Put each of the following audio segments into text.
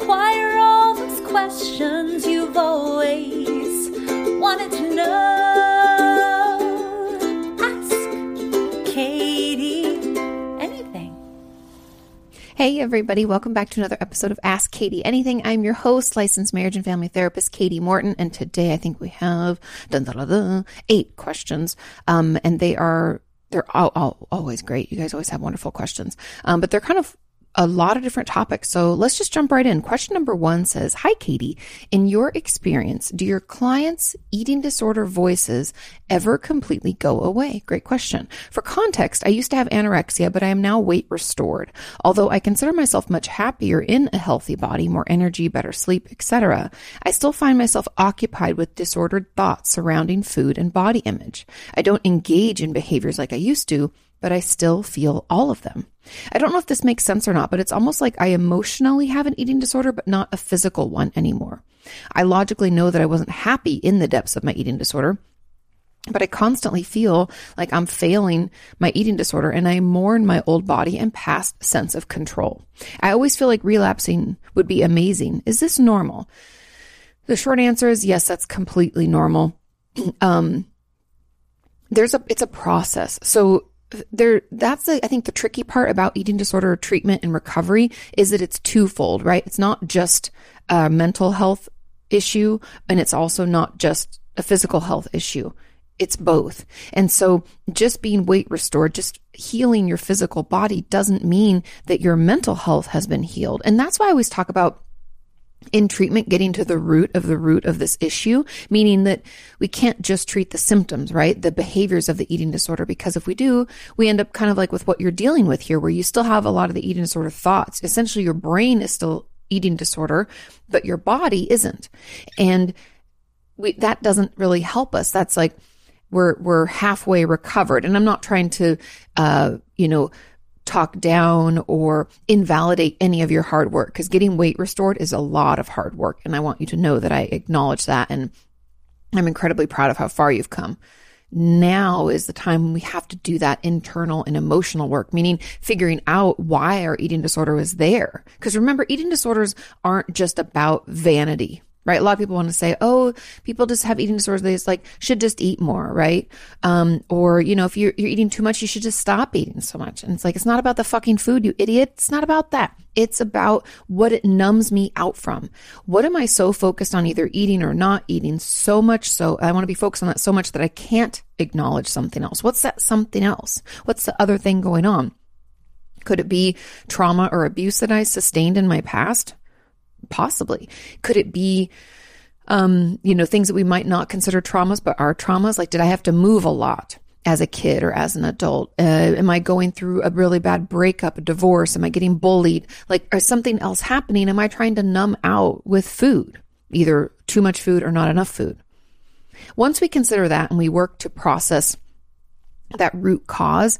inquire all those questions you've always wanted to know. Ask Katie anything. Hey, everybody, welcome back to another episode of Ask Katie Anything. I'm your host, licensed marriage and family therapist, Katie Morton. And today I think we have dun, dun, dun, eight questions. Um, and they are, they're all, all, always great. You guys always have wonderful questions. Um, but they're kind of a lot of different topics. So let's just jump right in. Question number one says, Hi, Katie. In your experience, do your clients' eating disorder voices ever completely go away? Great question. For context, I used to have anorexia, but I am now weight restored. Although I consider myself much happier in a healthy body, more energy, better sleep, etc., I still find myself occupied with disordered thoughts surrounding food and body image. I don't engage in behaviors like I used to, but I still feel all of them. I don't know if this makes sense or not, but it's almost like I emotionally have an eating disorder, but not a physical one anymore. I logically know that I wasn't happy in the depths of my eating disorder, but I constantly feel like I'm failing my eating disorder and I mourn my old body and past sense of control. I always feel like relapsing would be amazing. Is this normal? The short answer is yes, that's completely normal. um, there's a, it's a process. So there that's the, I think the tricky part about eating disorder treatment and recovery is that it's twofold, right? It's not just a mental health issue and it's also not just a physical health issue. It's both. And so just being weight restored, just healing your physical body doesn't mean that your mental health has been healed. And that's why I always talk about in treatment getting to the root of the root of this issue, meaning that we can't just treat the symptoms, right? The behaviors of the eating disorder, because if we do, we end up kind of like with what you're dealing with here, where you still have a lot of the eating disorder thoughts. Essentially, your brain is still eating disorder, but your body isn't. And we, that doesn't really help us. That's like, we're, we're halfway recovered. And I'm not trying to, uh, you know, talk down or invalidate any of your hard work because getting weight restored is a lot of hard work. And I want you to know that I acknowledge that. And I'm incredibly proud of how far you've come. Now is the time we have to do that internal and emotional work, meaning figuring out why our eating disorder was there. Because remember, eating disorders aren't just about vanity, right? A lot of people want to say, oh, people just have eating disorders. They just like should just eat more, right? Um, or, you know, if you're, you're eating too much, you should just stop eating so much. And it's like, it's not about the fucking food, you idiot. It's not about that. It's about what it numbs me out from. What am I so focused on either eating or not eating so much so I want to be focused on that so much that I can't acknowledge something else. What's that something else? What's the other thing going on? Could it be trauma or abuse that I sustained in my past? Possibly. Could it be, um, you know, things that we might not consider traumas, but are traumas? Like, did I have to move a lot as a kid or as an adult? Uh, am I going through a really bad breakup, a divorce? Am I getting bullied? Like, is something else happening? Am I trying to numb out with food? Either too much food or not enough food. Once we consider that and we work to process that root cause,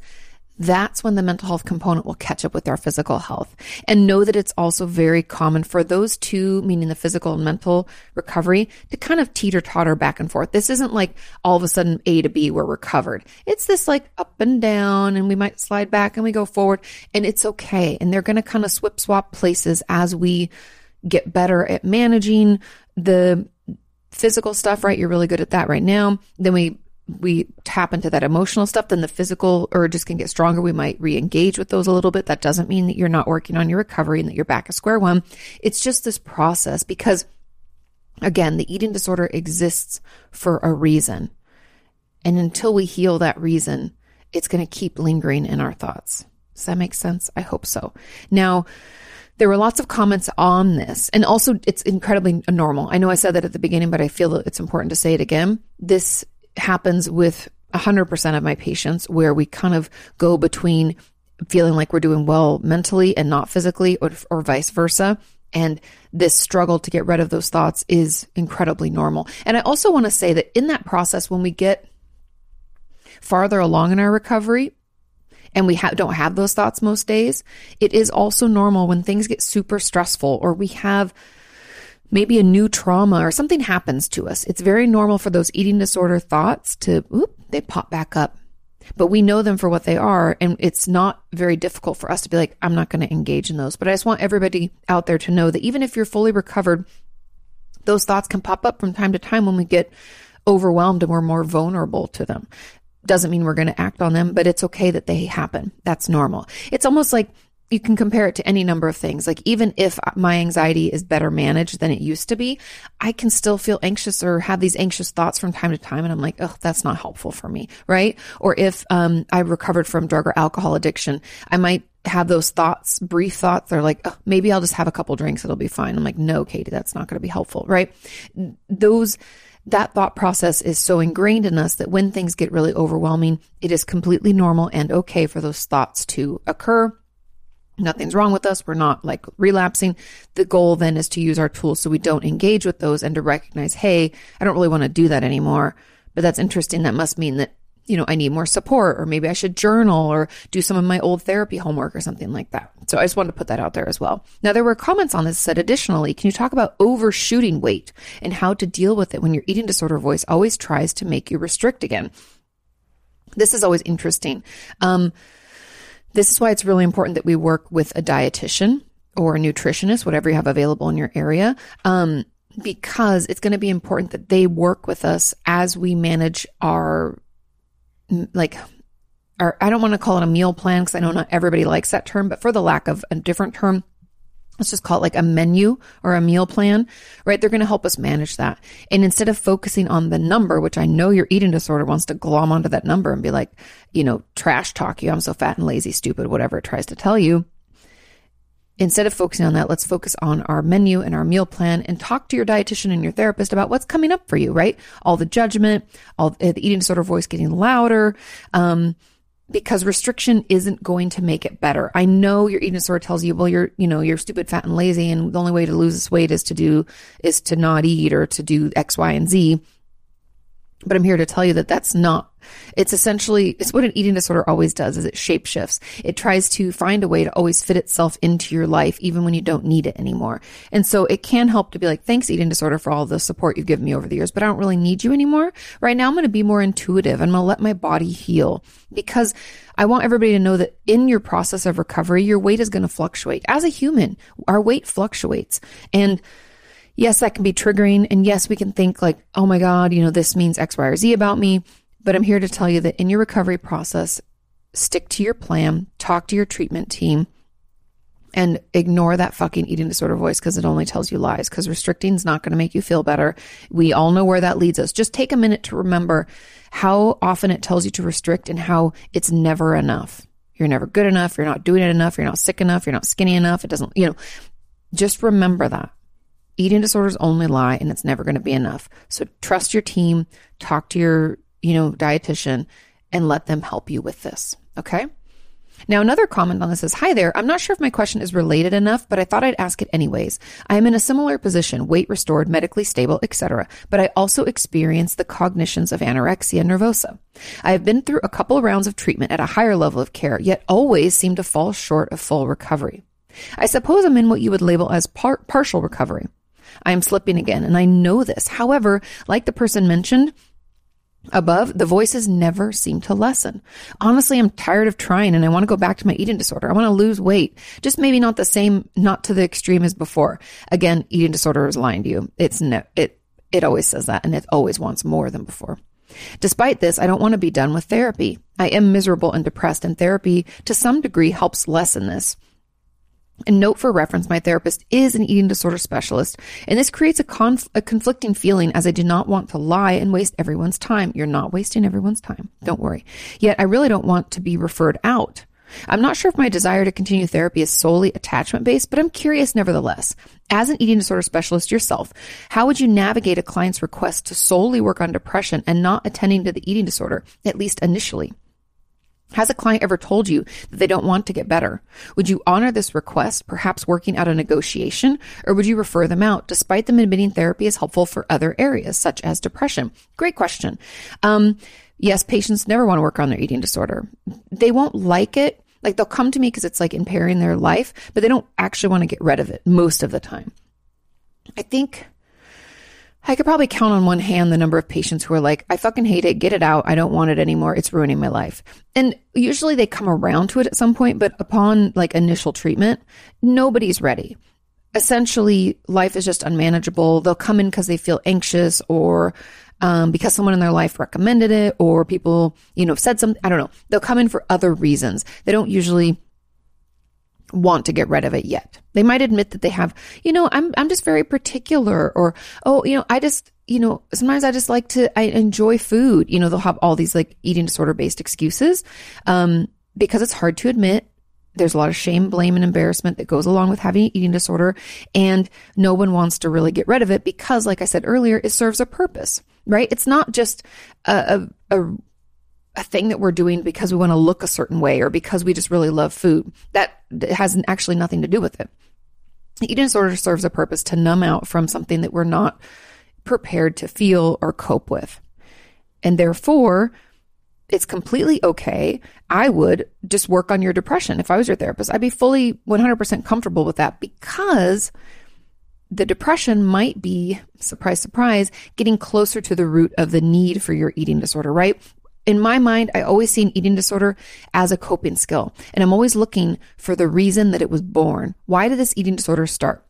that's when the mental health component will catch up with our physical health. And know that it's also very common for those two, meaning the physical and mental recovery, to kind of teeter totter back and forth. This isn't like all of a sudden A to B, we're recovered. It's this like up and down, and we might slide back and we go forward, and it's okay. And they're going to kind of swip swap places as we get better at managing the physical stuff, right? You're really good at that right now. Then we we tap into that emotional stuff, then the physical urges can get stronger. We might re-engage with those a little bit. That doesn't mean that you're not working on your recovery and that you're back at square one. It's just this process because again, the eating disorder exists for a reason. And until we heal that reason, it's going to keep lingering in our thoughts. Does that make sense? I hope so. Now, there were lots of comments on this and also it's incredibly normal. I know I said that at the beginning, but I feel that it's important to say it again. This happens with 100% of my patients where we kind of go between feeling like we're doing well mentally and not physically or, or vice versa. And this struggle to get rid of those thoughts is incredibly normal. And I also want to say that in that process, when we get farther along in our recovery, and we ha- don't have those thoughts most days, it is also normal when things get super stressful or we have maybe a new trauma or something happens to us. It's very normal for those eating disorder thoughts to, oop, they pop back up. but we know them for what they are. And it's not very difficult for us to be like, I'm not going to engage in those. But I just want everybody out there to know that even if you're fully recovered, those thoughts can pop up from time to time when we get overwhelmed and we're more vulnerable to them. Doesn't mean we're going to act on them, but it's okay that they happen. That's normal. It's almost like you can compare it to any number of things. Like even if my anxiety is better managed than it used to be, I can still feel anxious or have these anxious thoughts from time to time. And I'm like, oh, that's not helpful for me. Right. Or if, um, I recovered from drug or alcohol addiction, I might have those thoughts, brief thoughts. They're like, oh, maybe I'll just have a couple drinks. It'll be fine. I'm like, no, Katie, that's not going to be helpful. Right. Those, that thought process is so ingrained in us that when things get really overwhelming, it is completely normal and okay for those thoughts to occur nothing's wrong with us. We're not like relapsing. The goal then is to use our tools so we don't engage with those and to recognize, hey, I don't really want to do that anymore. But that's interesting. That must mean that, you know, I need more support or maybe I should journal or do some of my old therapy homework or something like that. So I just wanted to put that out there as well. Now, there were comments on this said additionally, can you talk about overshooting weight and how to deal with it when your eating disorder voice always tries to make you restrict again? This is always interesting. Um, this is why it's really important that we work with a dietitian or a nutritionist, whatever you have available in your area. Um, because it's going to be important that they work with us as we manage our, like, our, I don't want to call it a meal plan because I know not everybody likes that term, but for the lack of a different term, let's just call it like a menu or a meal plan, right? They're going to help us manage that. And instead of focusing on the number, which I know your eating disorder wants to glom onto that number and be like, you know, trash talk you, I'm so fat and lazy, stupid, whatever it tries to tell you. Instead of focusing on that, let's focus on our menu and our meal plan and talk to your dietitian and your therapist about what's coming up for you, right? All the judgment, all the eating disorder voice getting louder, um, because restriction isn't going to make it better. I know your eating disorder tells you, well, you're, you know, you're stupid, fat and lazy. And the only way to lose this weight is to do, is to not eat or to do X, Y, and Z. But I'm here to tell you that that's not it's essentially, it's what an eating disorder always does is it shapeshifts. It tries to find a way to always fit itself into your life, even when you don't need it anymore. And so it can help to be like, thanks eating disorder for all the support you've given me over the years, but I don't really need you anymore. Right now, I'm going to be more intuitive. I'm going to let my body heal because I want everybody to know that in your process of recovery, your weight is going to fluctuate. As a human, our weight fluctuates. And yes, that can be triggering. And yes, we can think like, oh my God, you know, this means X, Y, or Z about me. But I'm here to tell you that in your recovery process, stick to your plan, talk to your treatment team, and ignore that fucking eating disorder voice because it only tells you lies. Because restricting is not going to make you feel better. We all know where that leads us. Just take a minute to remember how often it tells you to restrict and how it's never enough. You're never good enough. You're not doing it enough. You're not sick enough. You're not skinny enough. It doesn't, you know, just remember that. Eating disorders only lie and it's never going to be enough. So trust your team, talk to your you know, dietitian and let them help you with this. Okay. Now, another comment on this is Hi there. I'm not sure if my question is related enough, but I thought I'd ask it anyways. I am in a similar position, weight restored, medically stable, etc., but I also experience the cognitions of anorexia nervosa. I have been through a couple rounds of treatment at a higher level of care, yet always seem to fall short of full recovery. I suppose I'm in what you would label as par- partial recovery. I am slipping again, and I know this. However, like the person mentioned, above, the voices never seem to lessen. Honestly, I'm tired of trying and I want to go back to my eating disorder. I want to lose weight. Just maybe not the same, not to the extreme as before. Again, eating disorder is lying to you. It's no, it, it always says that and it always wants more than before. Despite this, I don't want to be done with therapy. I am miserable and depressed and therapy to some degree helps lessen this. And note for reference, my therapist is an eating disorder specialist, and this creates a, conf- a conflicting feeling as I do not want to lie and waste everyone's time. You're not wasting everyone's time. Don't worry. Yet I really don't want to be referred out. I'm not sure if my desire to continue therapy is solely attachment based, but I'm curious nevertheless. As an eating disorder specialist yourself, how would you navigate a client's request to solely work on depression and not attending to the eating disorder, at least initially? Has a client ever told you that they don't want to get better? Would you honor this request, perhaps working out a negotiation, or would you refer them out despite them admitting therapy is helpful for other areas such as depression? Great question. Um, yes, patients never want to work on their eating disorder. They won't like it. Like they'll come to me because it's like impairing their life, but they don't actually want to get rid of it most of the time. I think I could probably count on one hand the number of patients who are like, I fucking hate it, get it out, I don't want it anymore, it's ruining my life. And usually they come around to it at some point, but upon like initial treatment, nobody's ready. Essentially, life is just unmanageable. They'll come in because they feel anxious or um, because someone in their life recommended it or people, you know, said something. I don't know. They'll come in for other reasons. They don't usually want to get rid of it yet. They might admit that they have, you know, I'm I'm just very particular or oh, you know, I just, you know, sometimes I just like to I enjoy food. You know, they'll have all these like eating disorder based excuses. Um because it's hard to admit there's a lot of shame, blame, and embarrassment that goes along with having an eating disorder. And no one wants to really get rid of it because, like I said earlier, it serves a purpose, right? It's not just a, a, a a thing that we're doing because we want to look a certain way or because we just really love food. That has actually nothing to do with it. Eating disorder serves a purpose to numb out from something that we're not prepared to feel or cope with. And therefore, it's completely okay. I would just work on your depression. If I was your therapist, I'd be fully 100% comfortable with that because the depression might be, surprise, surprise, getting closer to the root of the need for your eating disorder, right? In my mind, I always see an eating disorder as a coping skill, and I'm always looking for the reason that it was born. Why did this eating disorder start?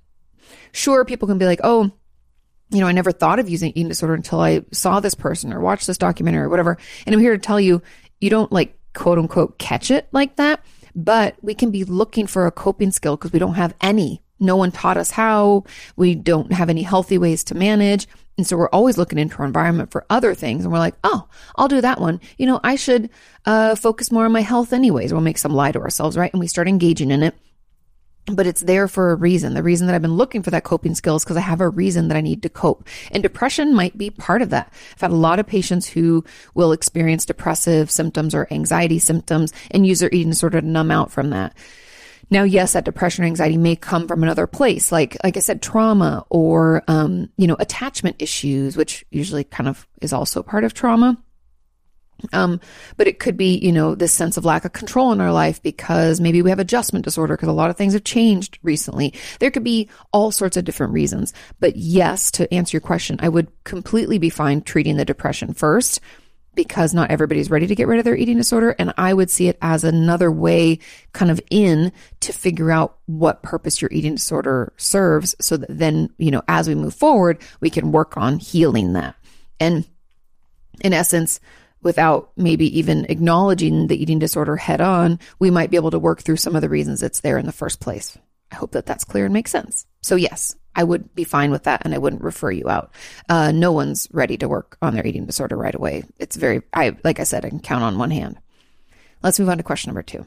Sure, people can be like, oh, you know, I never thought of using eating disorder until I saw this person or watched this documentary or whatever. And I'm here to tell you, you don't like quote unquote catch it like that, but we can be looking for a coping skill because we don't have any. No one taught us how. We don't have any healthy ways to manage. And so we're always looking into our environment for other things. And we're like, oh, I'll do that one. You know, I should uh, focus more on my health anyways. We'll make some lie to ourselves, right? And we start engaging in it. But it's there for a reason. The reason that I've been looking for that coping skills because I have a reason that I need to cope. And depression might be part of that. I've had a lot of patients who will experience depressive symptoms or anxiety symptoms and use their eating disorder to numb out from that. Now, yes, that depression or anxiety may come from another place, like like I said, trauma or um, you know attachment issues, which usually kind of is also part of trauma. Um, but it could be, you know, this sense of lack of control in our life because maybe we have adjustment disorder because a lot of things have changed recently. There could be all sorts of different reasons. But yes, to answer your question, I would completely be fine treating the depression first because not everybody's ready to get rid of their eating disorder. And I would see it as another way kind of in to figure out what purpose your eating disorder serves so that then, you know, as we move forward, we can work on healing that. And in essence, without maybe even acknowledging the eating disorder head on, we might be able to work through some of the reasons it's there in the first place. I hope that that's clear and makes sense. So, yes, I would be fine with that and I wouldn't refer you out. Uh, no one's ready to work on their eating disorder right away. It's very, I, like I said, I can count on one hand. Let's move on to question number two.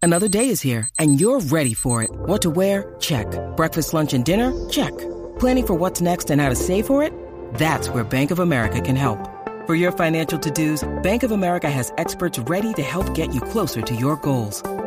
Another day is here and you're ready for it. What to wear? Check. Breakfast, lunch, and dinner? Check. Planning for what's next and how to save for it? That's where Bank of America can help. For your financial to-dos, Bank of America has experts ready to help get you closer to your goals.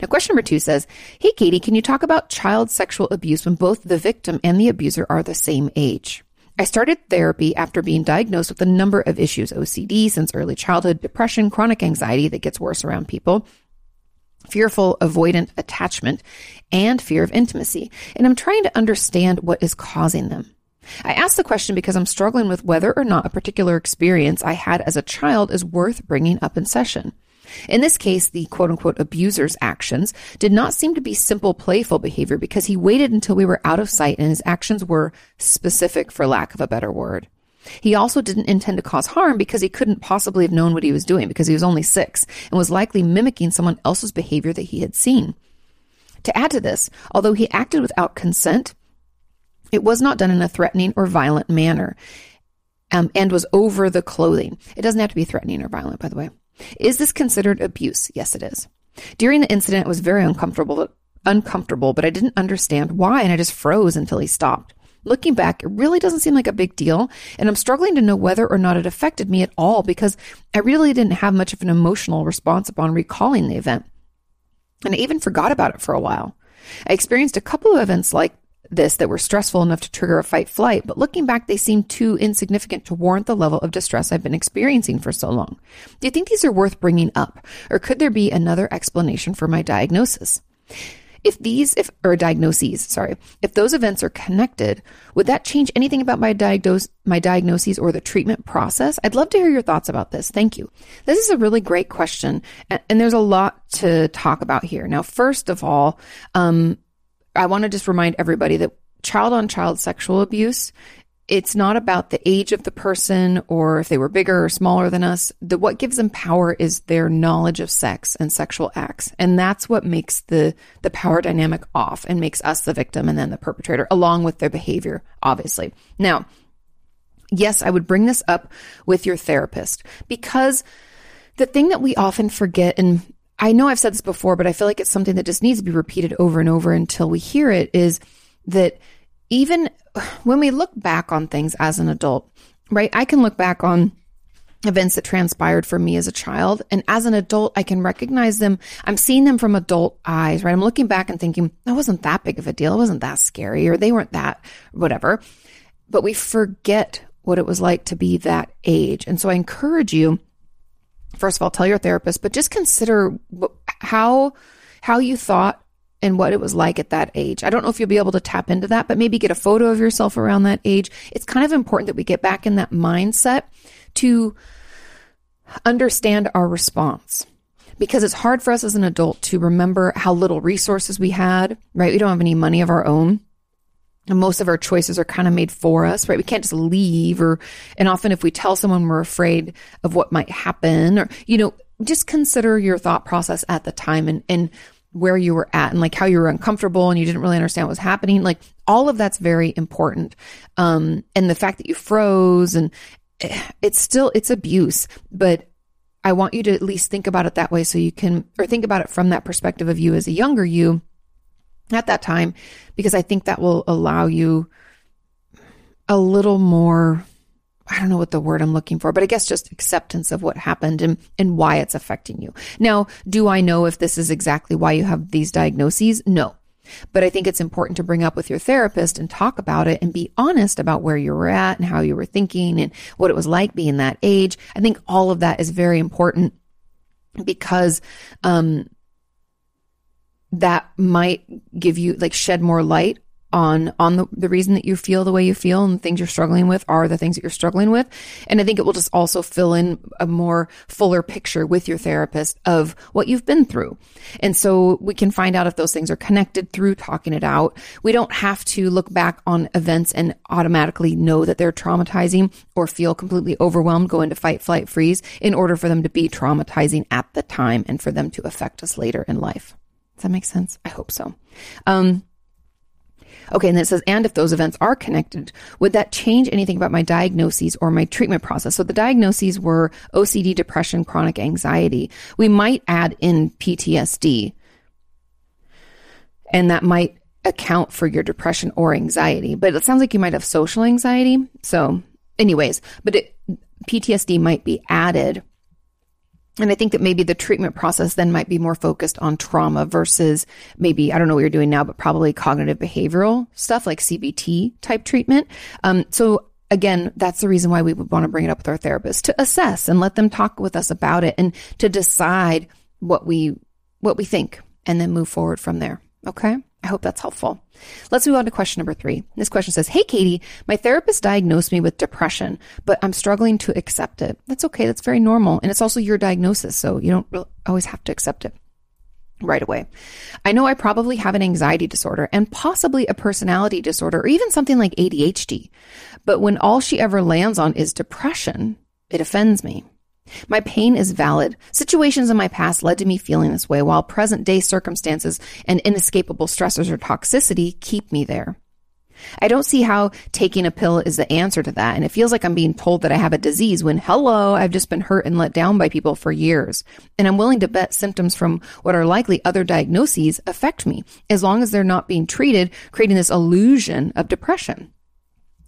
Now, question number two says, Hey, Katie, can you talk about child sexual abuse when both the victim and the abuser are the same age? I started therapy after being diagnosed with a number of issues OCD since early childhood, depression, chronic anxiety that gets worse around people, fearful, avoidant attachment, and fear of intimacy. And I'm trying to understand what is causing them. I ask the question because I'm struggling with whether or not a particular experience I had as a child is worth bringing up in session. In this case, the quote unquote abuser's actions did not seem to be simple, playful behavior because he waited until we were out of sight and his actions were specific, for lack of a better word. He also didn't intend to cause harm because he couldn't possibly have known what he was doing because he was only six and was likely mimicking someone else's behavior that he had seen. To add to this, although he acted without consent, It was not done in a threatening or violent manner um, and was over the clothing. It doesn't have to be threatening or violent, by the way. Is this considered abuse? Yes, it is. During the incident, it was very uncomfortable, uncomfortable, but I didn't understand why, and I just froze until he stopped. Looking back, it really doesn't seem like a big deal, and I'm struggling to know whether or not it affected me at all because I really didn't have much of an emotional response upon recalling the event. And I even forgot about it for a while. I experienced a couple of events like this that were stressful enough to trigger a fight flight, but looking back, they seem too insignificant to warrant the level of distress I've been experiencing for so long. Do you think these are worth bringing up, or could there be another explanation for my diagnosis? If these, if, or diagnoses, sorry, if those events are connected, would that change anything about my diagnose, my diagnoses or the treatment process? I'd love to hear your thoughts about this. Thank you. This is a really great question. And, and there's a lot to talk about here. Now, first of all, um, I want to just remind everybody that child on child sexual abuse it's not about the age of the person or if they were bigger or smaller than us. The what gives them power is their knowledge of sex and sexual acts. And that's what makes the the power dynamic off and makes us the victim and then the perpetrator along with their behavior, obviously. Now, yes, I would bring this up with your therapist because the thing that we often forget and I know I've said this before, but I feel like it's something that just needs to be repeated over and over until we hear it is that even when we look back on things as an adult, right? I can look back on events that transpired for me as a child. And as an adult, I can recognize them. I'm seeing them from adult eyes, right? I'm looking back and thinking, that wasn't that big of a deal. It wasn't that scary, or they weren't that, whatever. But we forget what it was like to be that age. And so I encourage you, first of all, tell your therapist, but just consider how, how you thought and what it was like at that age. I don't know if you'll be able to tap into that, but maybe get a photo of yourself around that age. It's kind of important that we get back in that mindset to understand our response because it's hard for us as an adult to remember how little resources we had, right? We don't have any money of our own. Most of our choices are kind of made for us, right? We can't just leave or, and often if we tell someone we're afraid of what might happen or, you know, just consider your thought process at the time and, and where you were at and like how you were uncomfortable and you didn't really understand what was happening. Like all of that's very important. Um, and the fact that you froze and eh, it's still, it's abuse, but I want you to at least think about it that way so you can, or think about it from that perspective of you as a younger you at that time, because I think that will allow you a little more I don't know what the word I'm looking for, but I guess just acceptance of what happened and, and why it's affecting you. Now, do I know if this is exactly why you have these diagnoses? No. But I think it's important to bring up with your therapist and talk about it and be honest about where you were at and how you were thinking and what it was like being that age. I think all of that is very important because, um, that might give you like shed more light on on the, the reason that you feel the way you feel and the things you're struggling with are the things that you're struggling with. And i think it will just also fill in a more fuller picture with your therapist of what you've been through. And so we can find out if those things are connected through talking it out. We don't have to look back on events and automatically know that they're traumatizing or feel completely overwhelmed go into fight flight freeze in order for them to be traumatizing at the time and for them to affect us later in life does that make sense i hope so um, Okay, and then it says, and if those events are connected, would that change anything about my diagnoses or my treatment process? So the diagnoses were OCD, depression, chronic anxiety. We might add in PTSD, and that might account for your depression or anxiety. But it sounds like you might have social anxiety. So, anyways, but it, PTSD might be added and I think that maybe the treatment process then might be more focused on trauma versus maybe, I don't know what you're doing now, but probably cognitive behavioral stuff like CBT type treatment. Um, so again, that's the reason why we would want to bring it up with our therapist to assess and let them talk with us about it and to decide what we, what we think and then move forward from there. Okay. I hope that's helpful. Let's move on to question number three. This question says, Hey, Katie, my therapist diagnosed me with depression, but I'm struggling to accept it. That's okay. That's very normal. And it's also your diagnosis. So you don't really always have to accept it right away. I know I probably have an anxiety disorder and possibly a personality disorder or even something like ADHD. But when all she ever lands on is depression, it offends me. My pain is valid. Situations in my past led to me feeling this way, while present day circumstances and inescapable stressors or toxicity keep me there. I don't see how taking a pill is the answer to that. And it feels like I'm being told that I have a disease when, hello, I've just been hurt and let down by people for years. And I'm willing to bet symptoms from what are likely other diagnoses affect me, as long as they're not being treated, creating this illusion of depression.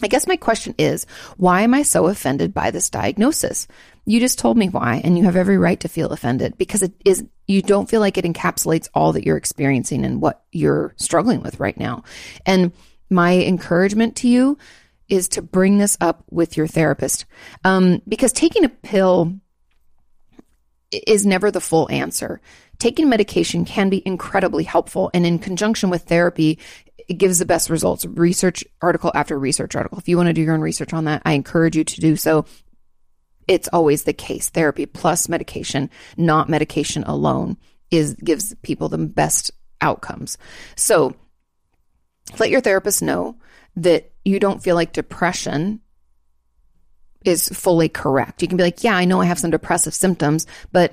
I guess my question is, why am I so offended by this diagnosis? You just told me why, and you have every right to feel offended because it is, you don't feel like it encapsulates all that you're experiencing and what you're struggling with right now. And my encouragement to you is to bring this up with your therapist. Um, because taking a pill is never the full answer. Taking medication can be incredibly helpful, and in conjunction with therapy, it gives the best results. Research article after research article. If you want to do your own research on that, I encourage you to do so. It's always the case. Therapy plus medication, not medication alone, is gives people the best outcomes. So let your therapist know that you don't feel like depression is fully correct. You can be like, yeah, I know I have some depressive symptoms, but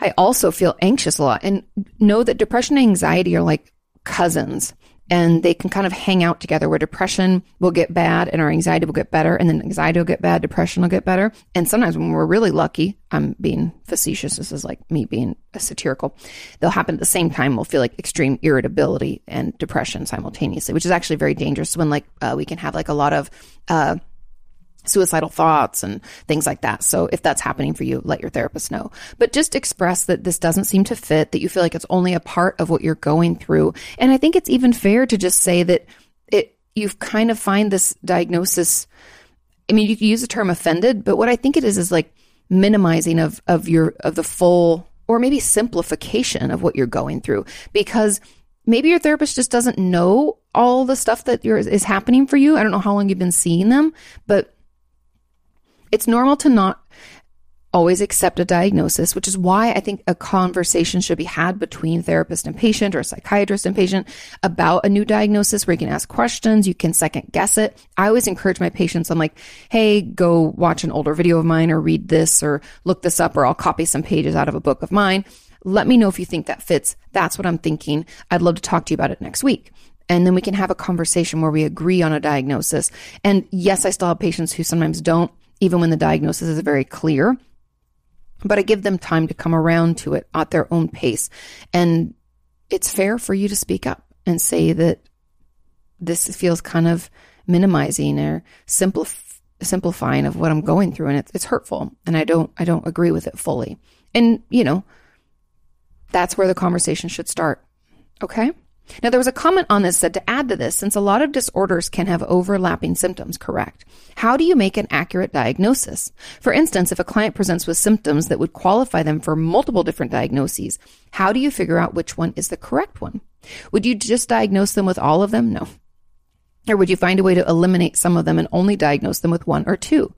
I also feel anxious a lot. And know that depression and anxiety are like cousins and they can kind of hang out together where depression will get bad and our anxiety will get better and then anxiety will get bad depression will get better. And sometimes when we're really lucky i'm being facetious this is like me being satirical they'll happen at the same time we'll feel like extreme irritability and depression simultaneously which is actually very dangerous when like uh, we can have like a lot of uh, suicidal thoughts and things like that. So if that's happening for you, let your therapist know. But just express that this doesn't seem to fit, that you feel like it's only a part of what you're going through. And I think it's even fair to just say that it you've kind of find this diagnosis I mean, you can use the term offended, but what I think it is is like minimizing of of your of the full or maybe simplification of what you're going through because maybe your therapist just doesn't know all the stuff that is happening for you. I don't know how long you've been seeing them, but it's normal to not always accept a diagnosis, which is why I think a conversation should be had between therapist and patient or psychiatrist and patient about a new diagnosis where you can ask questions, you can second guess it. I always encourage my patients, I'm like, hey, go watch an older video of mine or read this or look this up or I'll copy some pages out of a book of mine. Let me know if you think that fits. That's what I'm thinking. I'd love to talk to you about it next week. And then we can have a conversation where we agree on a diagnosis. And yes, I still have patients who sometimes don't even when the diagnosis is very clear. But I give them time to come around to it at their own pace. And it's fair for you to speak up and say that this feels kind of minimizing or simplif- simplifying of what I'm going through and it's hurtful and I don't I don't agree with it fully. And you know, that's where the conversation should start. Okay? Now, there was a comment on this said to add to this, since a lot of disorders can have overlapping symptoms, correct? How do you make an accurate diagnosis? For instance, if a client presents with symptoms that would qualify them for multiple different diagnoses, how do you figure out which one is the correct one? Would you just diagnose them with all of them? No. Or would you find a way to eliminate some of them and only diagnose them with one or two?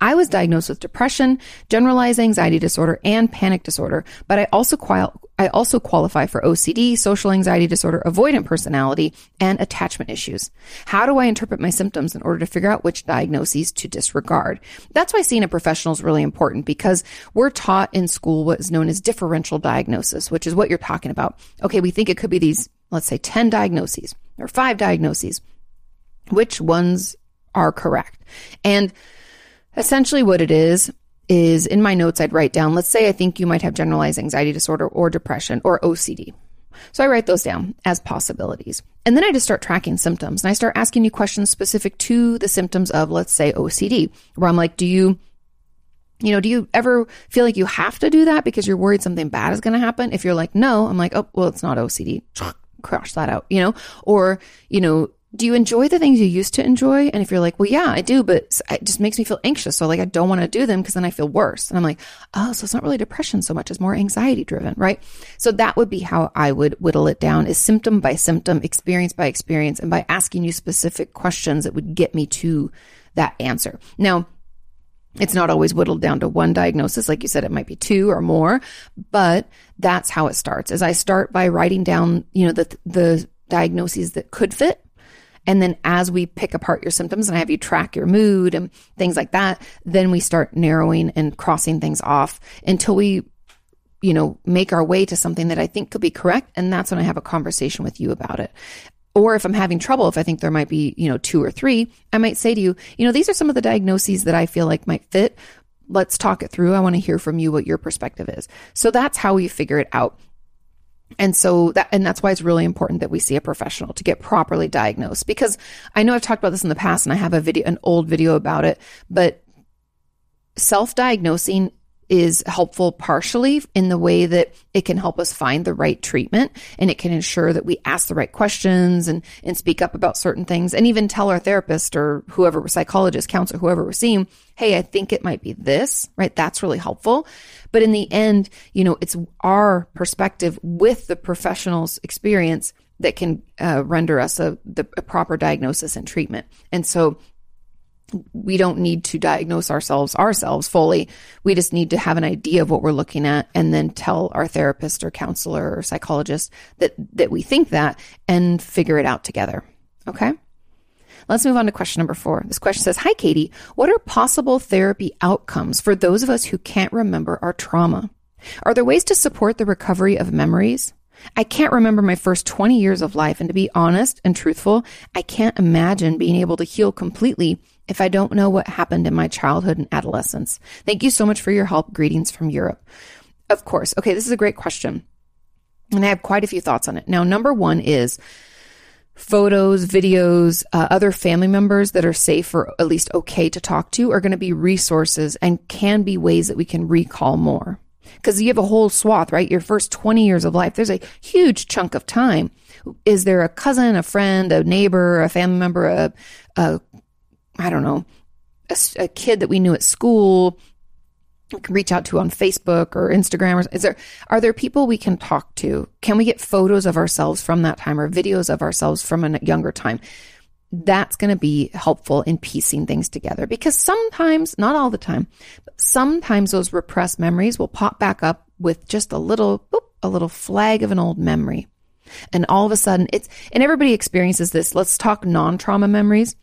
I was diagnosed with depression, generalized anxiety disorder, and panic disorder, but I also I also qualify for OCD, social anxiety disorder, avoidant personality, and attachment issues. How do I interpret my symptoms in order to figure out which diagnoses to disregard? That's why seeing a professional is really important because we're taught in school what is known as differential diagnosis, which is what you're talking about. Okay, we think it could be these, let's say 10 diagnoses or five diagnoses which ones are correct. And essentially what it is, is in my notes, I'd write down, let's say I think you might have generalized anxiety disorder or depression or OCD. So I write those down as possibilities. And then I just start tracking symptoms and I start asking you questions specific to the symptoms of, let's say, OCD, where I'm like, do you, you know, do you ever feel like you have to do that because you're worried something bad is going to happen? If you're like, no, I'm like, oh, well, it's not OCD. Crush that out, you know? Or, you know, do you enjoy the things you used to enjoy? And if you're like, well, yeah, I do, but it just makes me feel anxious. So like, I don't want to do them because then I feel worse. And I'm like, oh, so it's not really depression so much. It's more anxiety driven, right? So that would be how I would whittle it down is symptom by symptom, experience by experience, and by asking you specific questions that would get me to that answer. Now, it's not always whittled down to one diagnosis. Like you said, it might be two or more, but that's how it starts. As I start by writing down, you know, the, the diagnoses that could fit and then as we pick apart your symptoms and I have you track your mood and things like that, then we start narrowing and crossing things off until we, you know, make our way to something that I think could be correct. And that's when I have a conversation with you about it. or if I'm having trouble, if I think there might be, you know, two or three, I might say to you, you know, these are some of the diagnoses that I feel like might fit. Let's talk it through. I want to hear from you what your perspective is. So that's how we figure it out. And so that, and that's why it's really important that we see a professional to get properly diagnosed. Because I know I've talked about this in the past and I have a video, an old video about it, but self diagnosing is helpful partially in the way that it can help us find the right treatment and it can ensure that we ask the right questions and, and speak up about certain things and even tell our therapist or whoever, psychologist, counselor, whoever we're seeing, hey, I think it might be this, right? That's really helpful. But in the end, you know, it's our perspective with the professional's experience that can uh, render us a, the, a proper diagnosis and treatment. And so we don't need to diagnose ourselves ourselves fully. We just need to have an idea of what we're looking at and then tell our therapist or counselor or psychologist that that we think that and figure it out together. Okay? Let's move on to question number 4. This question says, "Hi Katie, what are possible therapy outcomes for those of us who can't remember our trauma? Are there ways to support the recovery of memories?" I can't remember my first 20 years of life. And to be honest and truthful, I can't imagine being able to heal completely if I don't know what happened in my childhood and adolescence? Thank you so much for your help. Greetings from Europe. Of course. Okay, this is a great question. And I have quite a few thoughts on it. Now, number one is photos, videos, uh, other family members that are safe or at least okay to talk to are going to be resources and can be ways that we can recall more. Because you have a whole swath, right? Your first 20 years of life, there's a huge chunk of time. Is there a cousin, a friend, a neighbor, a family member, a, a I don't know, a, a kid that we knew at school, we can reach out to on Facebook or Instagram? Or is there are there people we can talk to? Can we get photos of ourselves from that time or videos of ourselves from a younger time? That's going to be helpful in piecing things together because sometimes, not all the time, but sometimes those repressed memories will pop back up with just a little, boop, a little flag of an old memory. And all of a sudden it's, and everybody experiences this. Let's talk non trauma memories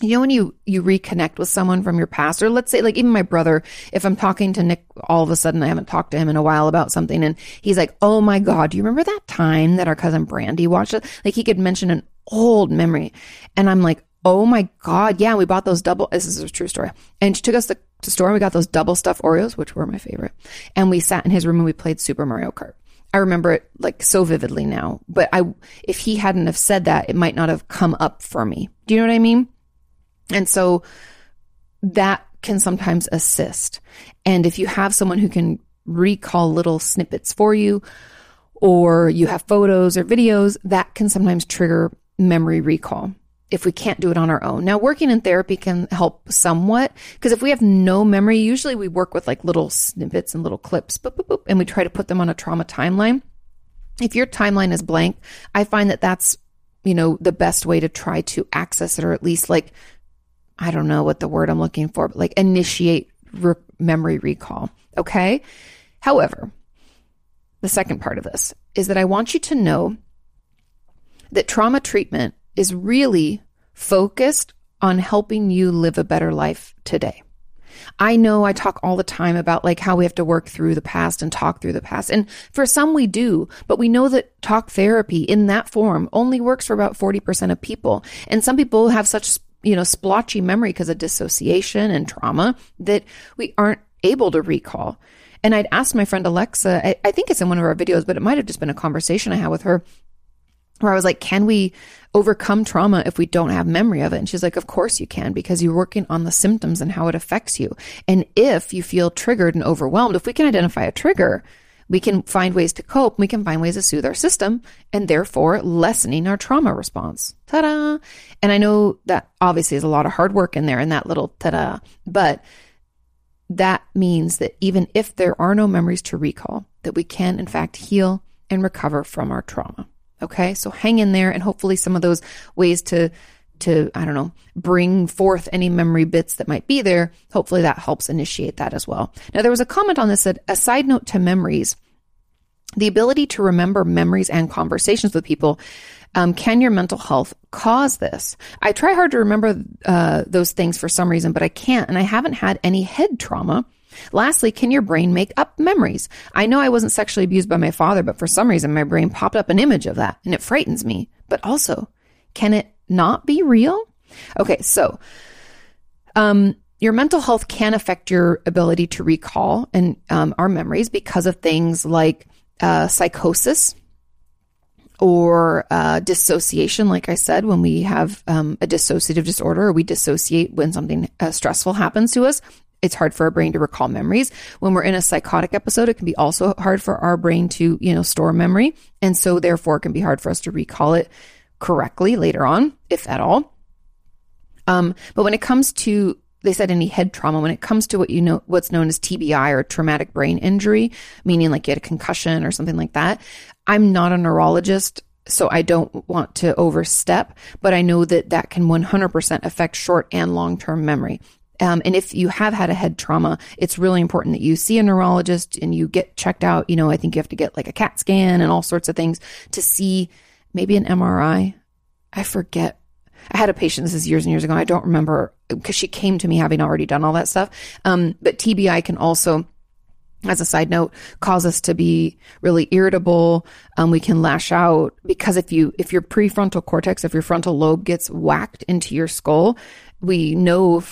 you know when you you reconnect with someone from your past? Or let's say like even my brother if i'm talking to nick all of a sudden i haven't talked to him in a while about something and he's like oh my god do you remember that time that our cousin brandy watched it like he could mention an old memory. And i'm like oh my god yeah we bought those double this is a true story. And she took us to the store and we got those double stuffed oreos which were my favorite. And we sat in his room and we played super mario kart. I remember it like so vividly now, but I, if he hadn't have said that, it might not have come up for me. Do you know what I mean? And so that can sometimes assist. And if you have someone who can recall little snippets for you, or you have photos or videos, that can sometimes trigger memory recall if we can't do it on our own. Now, working in therapy can help somewhat because if we have no memory, usually we work with like little snippets and little clips, boop, boop, boop, and we try to put them on a trauma timeline. If your timeline is blank, I find that that's, you know, the best way to try to access it or at least like I don't know what the word I'm looking for, but like initiate re- memory recall. Okay. However, the second part of this is that I want you to know that trauma treatment is really focused on helping you live a better life today. I know I talk all the time about like how we have to work through the past and talk through the past. And for some we do, but we know that talk therapy in that form only works for about 40% of people. And some people have such you know, splotchy memory because of dissociation and trauma that we aren't able to recall. And I'd asked my friend Alexa, I, I think it's in one of our videos, but it might have just been a conversation I had with her where I was like, can we overcome trauma if we don't have memory of it? And she's like, of course you can because you're working on the symptoms and how it affects you. And if you feel triggered and overwhelmed, if we can identify a trigger, we can find ways to cope. We can find ways to soothe our system and therefore lessening our trauma response. Ta da! And I know that obviously is a lot of hard work in there in that little ta da, but that means that even if there are no memories to recall, that we can in fact heal and recover from our trauma. Okay. So hang in there and hopefully some of those ways to to, I don't know, bring forth any memory bits that might be there. Hopefully that helps initiate that as well. Now, there was a comment on this that a side note to memories, the ability to remember memories and conversations with people. Um, can your mental health cause this? I try hard to remember uh, those things for some reason, but I can't. And I haven't had any head trauma. Lastly, can your brain make up memories? I know I wasn't sexually abused by my father, but for some reason my brain popped up an image of that and it frightens me. But also, can it not be real? Okay, so um, your mental health can affect your ability to recall and um, our memories because of things like uh, psychosis or uh, dissociation. Like I said, when we have um, a dissociative disorder or we dissociate when something uh, stressful happens to us, it's hard for our brain to recall memories. When we're in a psychotic episode, it can be also hard for our brain to, you know, store memory. And so therefore it can be hard for us to recall it correctly later on, if at all. Um, but when it comes to they said any head trauma when it comes to what you know what's known as TBI or traumatic brain injury, meaning like you had a concussion or something like that. I'm not a neurologist, so I don't want to overstep, but I know that that can 100% affect short and long term memory. Um, and if you have had a head trauma, it's really important that you see a neurologist and you get checked out. You know, I think you have to get like a CAT scan and all sorts of things to see maybe an MRI. I forget I had a patient, this is years and years ago. I don't remember because she came to me having already done all that stuff. Um, but TBI can also, as a side note, cause us to be really irritable. Um, we can lash out because if you, if your prefrontal cortex, if your frontal lobe gets whacked into your skull, we know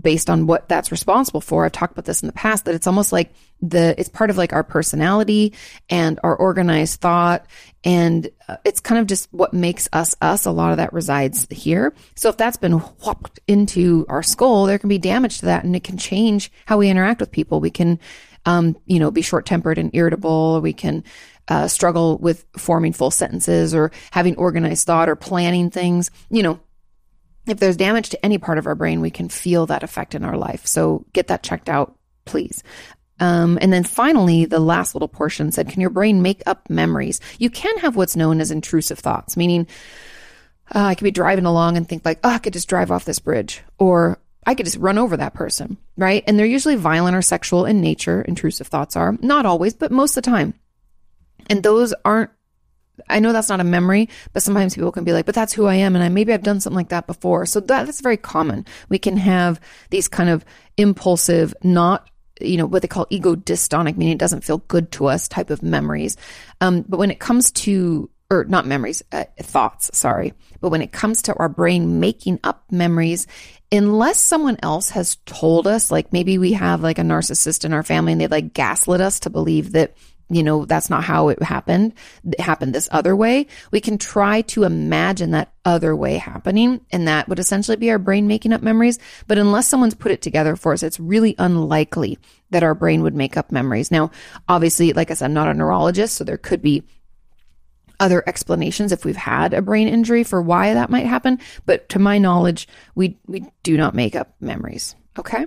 based on what that's responsible for. I've talked about this in the past that it's almost like the it's part of like our personality and our organized thought and uh, it's kind of just what makes us us. A lot of that resides here. So if that's been whopped into our skull, there can be damage to that and it can change how we interact with people. We can um, you know, be short tempered and irritable. We can uh, struggle with forming full sentences or having organized thought or planning things. You know, if there's damage to any part of our brain, we can feel that effect in our life. So get that checked out, please. Um, and then finally, the last little portion said, Can your brain make up memories? You can have what's known as intrusive thoughts, meaning uh, I could be driving along and think, like, oh, I could just drive off this bridge, or I could just run over that person, right? And they're usually violent or sexual in nature, intrusive thoughts are. Not always, but most of the time. And those aren't I know that's not a memory, but sometimes people can be like, but that's who I am. And I, maybe I've done something like that before. So that, that's very common. We can have these kind of impulsive, not, you know, what they call ego dystonic, meaning it doesn't feel good to us type of memories. Um, but when it comes to, or not memories, uh, thoughts, sorry. But when it comes to our brain making up memories, unless someone else has told us, like maybe we have like a narcissist in our family and they like gaslit us to believe that you know, that's not how it happened. It happened this other way. We can try to imagine that other way happening. And that would essentially be our brain making up memories. But unless someone's put it together for us, it's really unlikely that our brain would make up memories. Now, obviously, like I said, I'm not a neurologist, so there could be other explanations if we've had a brain injury for why that might happen. But to my knowledge, we, we do not make up memories. Okay.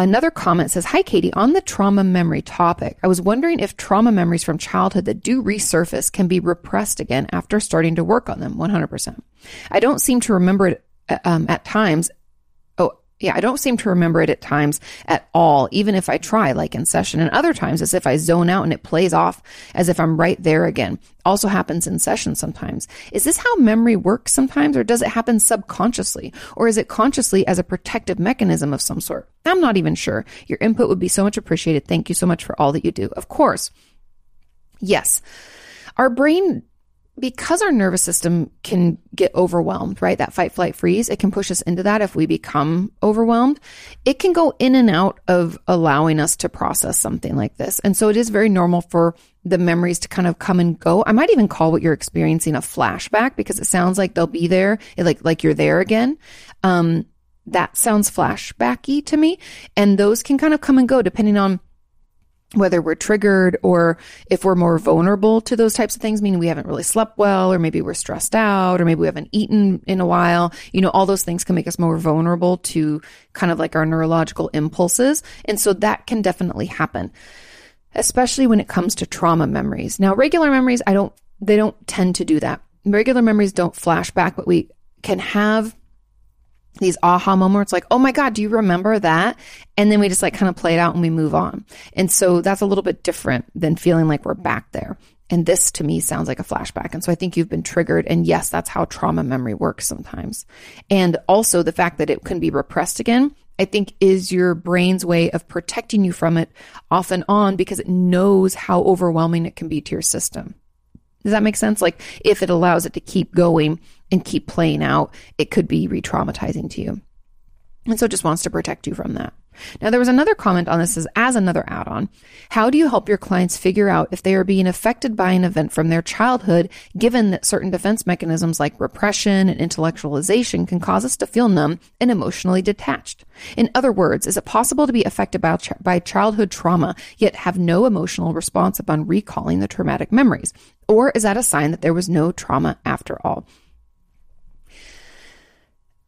Another comment says, Hi, Katie. On the trauma memory topic, I was wondering if trauma memories from childhood that do resurface can be repressed again after starting to work on them 100%. I don't seem to remember it um, at times yeah, I don't seem to remember it at times at all, even if I try, like in session. And other times, as if I zone out and it plays off as if I'm right there again. Also happens in session sometimes. Is this how memory works sometimes, or does it happen subconsciously? Or is it consciously as a protective mechanism of some sort? I'm not even sure. Your input would be so much appreciated. Thank you so much for all that you do. Of course. Yes. Our brain because our nervous system can get overwhelmed, right? That fight, flight, freeze, it can push us into that if we become overwhelmed. It can go in and out of allowing us to process something like this. And so it is very normal for the memories to kind of come and go. I might even call what you're experiencing a flashback because it sounds like they'll be there, like, like you're there again. Um, that sounds flashbacky to me. And those can kind of come and go depending on whether we're triggered or if we're more vulnerable to those types of things, meaning we haven't really slept well, or maybe we're stressed out, or maybe we haven't eaten in a while. You know, all those things can make us more vulnerable to kind of like our neurological impulses. And so that can definitely happen, especially when it comes to trauma memories. Now, regular memories, I don't, they don't tend to do that. Regular memories don't flash back, but we can have these aha moments like, oh my God, do you remember that? And then we just like kind of play it out and we move on. And so that's a little bit different than feeling like we're back there. And this to me sounds like a flashback. And so I think you've been triggered. And yes, that's how trauma memory works sometimes. And also the fact that it can be repressed again, I think is your brain's way of protecting you from it off and on because it knows how overwhelming it can be to your system. Does that make sense? Like if it allows it to keep going and keep playing out, it could be re traumatizing to you. And so it just wants to protect you from that. Now, there was another comment on this as, as another add on. How do you help your clients figure out if they are being affected by an event from their childhood, given that certain defense mechanisms like repression and intellectualization can cause us to feel numb and emotionally detached? In other words, is it possible to be affected by, by childhood trauma, yet have no emotional response upon recalling the traumatic memories? Or is that a sign that there was no trauma after all?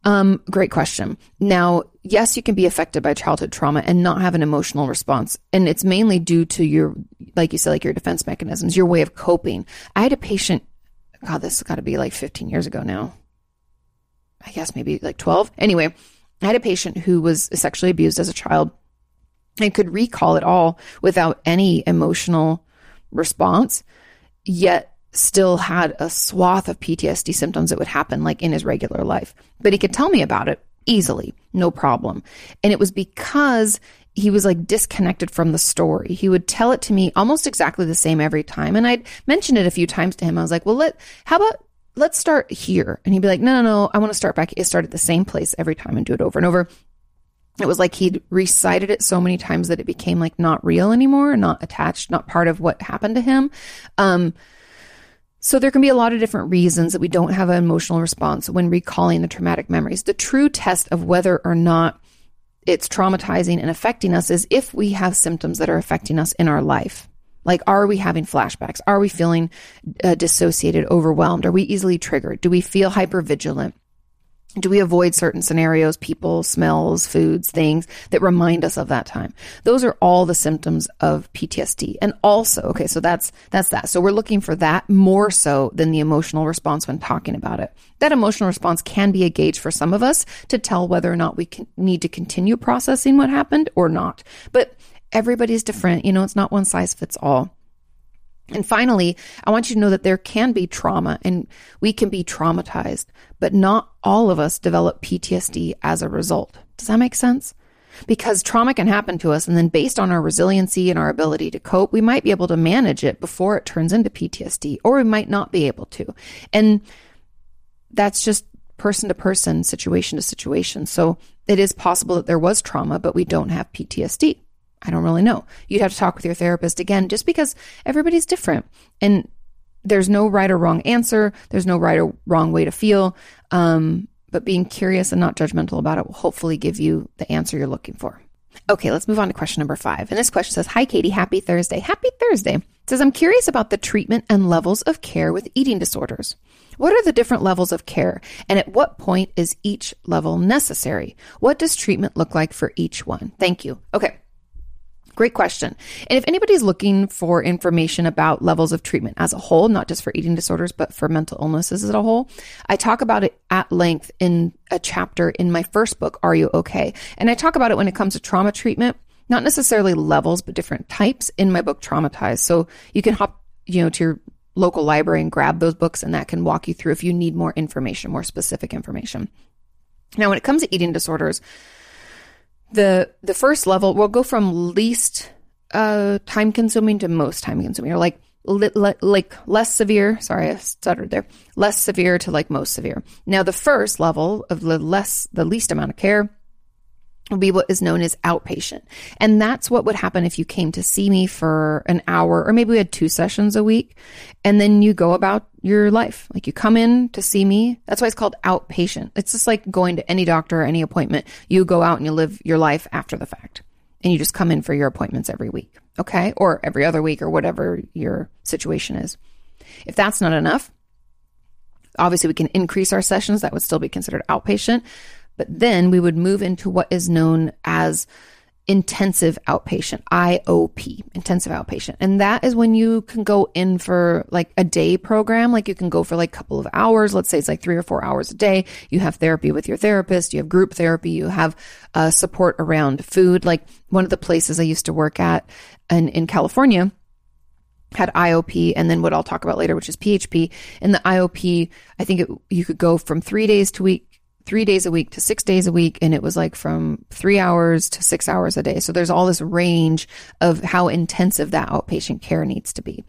Um, great question. Now, yes, you can be affected by childhood trauma and not have an emotional response. And it's mainly due to your, like you said, like your defense mechanisms, your way of coping. I had a patient, God, this has got to be like 15 years ago now. I guess maybe like 12. Anyway, I had a patient who was sexually abused as a child and could recall it all without any emotional response, yet still had a swath of PTSD symptoms that would happen like in his regular life. But he could tell me about it easily, no problem. And it was because he was like disconnected from the story. He would tell it to me almost exactly the same every time. And I'd mentioned it a few times to him. I was like, well, let, how about let's start here? And he'd be like, no, no, no, I want to start back. Start at the same place every time and do it over and over. It was like he'd recited it so many times that it became like not real anymore, not attached, not part of what happened to him. Um, so there can be a lot of different reasons that we don't have an emotional response when recalling the traumatic memories. The true test of whether or not it's traumatizing and affecting us is if we have symptoms that are affecting us in our life. Like, are we having flashbacks? Are we feeling uh, dissociated, overwhelmed? Are we easily triggered? Do we feel hypervigilant? Do we avoid certain scenarios, people, smells, foods, things that remind us of that time? Those are all the symptoms of PTSD. And also, okay, so that's, that's that. So we're looking for that more so than the emotional response when talking about it. That emotional response can be a gauge for some of us to tell whether or not we can, need to continue processing what happened or not. But everybody's different. You know, it's not one size fits all. And finally, I want you to know that there can be trauma and we can be traumatized, but not all of us develop PTSD as a result. Does that make sense? Because trauma can happen to us, and then based on our resiliency and our ability to cope, we might be able to manage it before it turns into PTSD, or we might not be able to. And that's just person to person, situation to situation. So it is possible that there was trauma, but we don't have PTSD. I don't really know. You'd have to talk with your therapist again, just because everybody's different. And there's no right or wrong answer. There's no right or wrong way to feel. Um, but being curious and not judgmental about it will hopefully give you the answer you're looking for. Okay, let's move on to question number five. And this question says Hi, Katie. Happy Thursday. Happy Thursday. It says, I'm curious about the treatment and levels of care with eating disorders. What are the different levels of care? And at what point is each level necessary? What does treatment look like for each one? Thank you. Okay. Great question. And if anybody's looking for information about levels of treatment as a whole, not just for eating disorders, but for mental illnesses as a whole, I talk about it at length in a chapter in my first book, Are You Okay? And I talk about it when it comes to trauma treatment, not necessarily levels, but different types in my book, Traumatized. So you can hop, you know, to your local library and grab those books and that can walk you through if you need more information, more specific information. Now, when it comes to eating disorders, the the first level will go from least uh, time consuming to most time consuming, or like li- li- like less severe. Sorry, I stuttered there. Less severe to like most severe. Now, the first level of the less the least amount of care will be what is known as outpatient. And that's what would happen if you came to see me for an hour, or maybe we had two sessions a week, and then you go about your life. Like you come in to see me. That's why it's called outpatient. It's just like going to any doctor or any appointment. You go out and you live your life after the fact. And you just come in for your appointments every week. Okay. Or every other week or whatever your situation is. If that's not enough, obviously we can increase our sessions. That would still be considered outpatient. But then we would move into what is known as intensive outpatient, IOP, intensive outpatient. And that is when you can go in for like a day program. Like you can go for like a couple of hours. Let's say it's like three or four hours a day. You have therapy with your therapist. You have group therapy. You have uh, support around food. Like one of the places I used to work at in, in California had IOP and then what I'll talk about later, which is PHP. And the IOP, I think it, you could go from three days to week three days a week to six days a week. And it was like from three hours to six hours a day. So there's all this range of how intensive that outpatient care needs to be.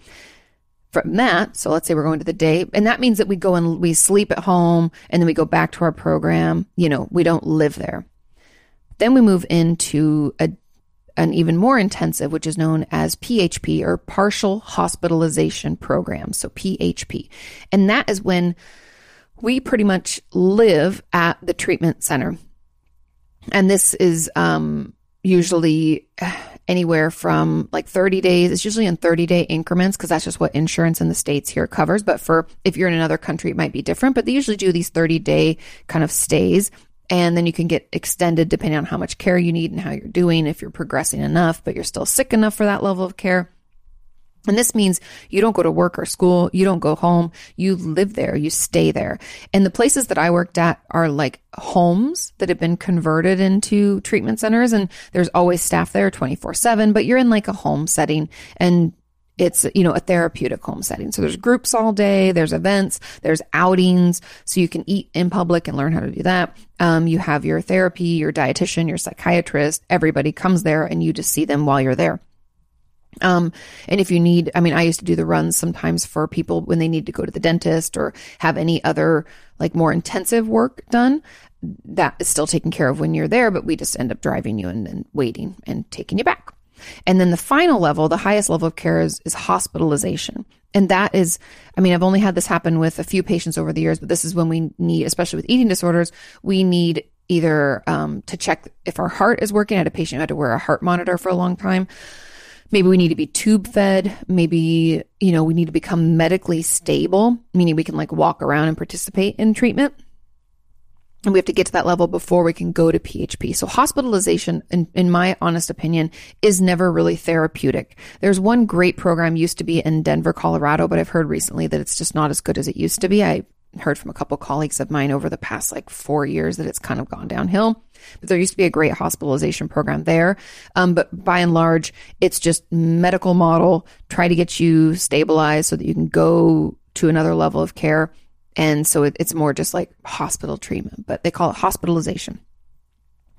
From that, so let's say we're going to the day, and that means that we go and we sleep at home and then we go back to our program. You know, we don't live there. Then we move into a an even more intensive, which is known as PHP or partial hospitalization program. So PHP. And that is when we pretty much live at the treatment center. And this is um, usually anywhere from like 30 days. It's usually in 30 day increments because that's just what insurance in the States here covers. But for if you're in another country, it might be different. But they usually do these 30 day kind of stays. And then you can get extended depending on how much care you need and how you're doing, if you're progressing enough, but you're still sick enough for that level of care. And this means you don't go to work or school, you don't go home, you live there, you stay there. And the places that I worked at are like homes that have been converted into treatment centers and there's always staff there 24/7, but you're in like a home setting and it's you know a therapeutic home setting. So there's groups all day there's events there's outings so you can eat in public and learn how to do that. Um, you have your therapy your dietitian your psychiatrist everybody comes there and you just see them while you're there um, and if you need, I mean, I used to do the runs sometimes for people when they need to go to the dentist or have any other like more intensive work done. That is still taken care of when you're there, but we just end up driving you and then waiting and taking you back. And then the final level, the highest level of care is, is hospitalization. And that is, I mean, I've only had this happen with a few patients over the years, but this is when we need, especially with eating disorders, we need either um, to check if our heart is working. I had a patient who had to wear a heart monitor for a long time Maybe we need to be tube fed. Maybe, you know, we need to become medically stable, meaning we can like walk around and participate in treatment. And we have to get to that level before we can go to PHP. So hospitalization, in, in my honest opinion, is never really therapeutic. There's one great program used to be in Denver, Colorado, but I've heard recently that it's just not as good as it used to be. I heard from a couple colleagues of mine over the past like four years that it's kind of gone downhill. But there used to be a great hospitalization program there. Um, but by and large, it's just medical model, try to get you stabilized so that you can go to another level of care. And so it, it's more just like hospital treatment, but they call it hospitalization.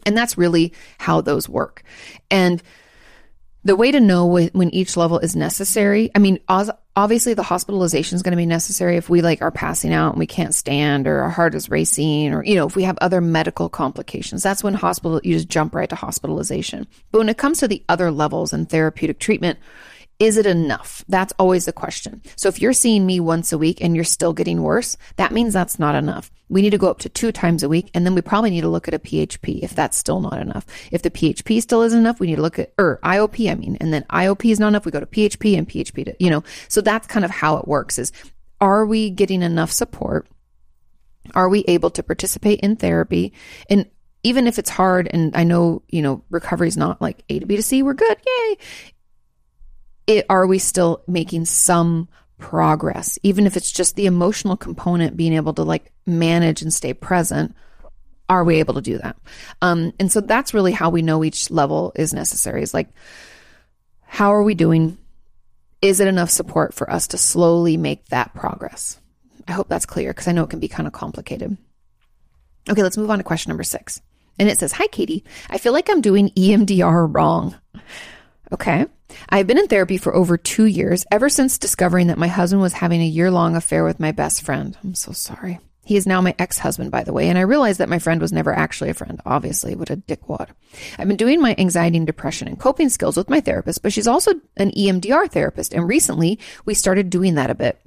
And that's really how those work. And the way to know when each level is necessary, I mean, obviously the hospitalization is going to be necessary if we like are passing out and we can't stand or our heart is racing or, you know, if we have other medical complications. That's when hospital, you just jump right to hospitalization. But when it comes to the other levels and therapeutic treatment, is it enough? That's always the question. So if you're seeing me once a week and you're still getting worse, that means that's not enough. We need to go up to two times a week. And then we probably need to look at a PHP if that's still not enough. If the PHP still isn't enough, we need to look at, or IOP, I mean, and then IOP is not enough. We go to PHP and PHP to, you know, so that's kind of how it works is are we getting enough support? Are we able to participate in therapy? And even if it's hard and I know, you know, recovery is not like A to B to C, we're good. Yay it, are we still making some progress? Even if it's just the emotional component, being able to like manage and stay present, are we able to do that? Um, and so that's really how we know each level is necessary. Is like, how are we doing? Is it enough support for us to slowly make that progress? I hope that's clear because I know it can be kind of complicated. Okay, let's move on to question number six. And it says, Hi, Katie. I feel like I'm doing EMDR wrong. Okay. I've been in therapy for over two years, ever since discovering that my husband was having a year long affair with my best friend. I'm so sorry. He is now my ex husband, by the way, and I realized that my friend was never actually a friend. Obviously, what a dickwad. I've been doing my anxiety and depression and coping skills with my therapist, but she's also an EMDR therapist, and recently we started doing that a bit.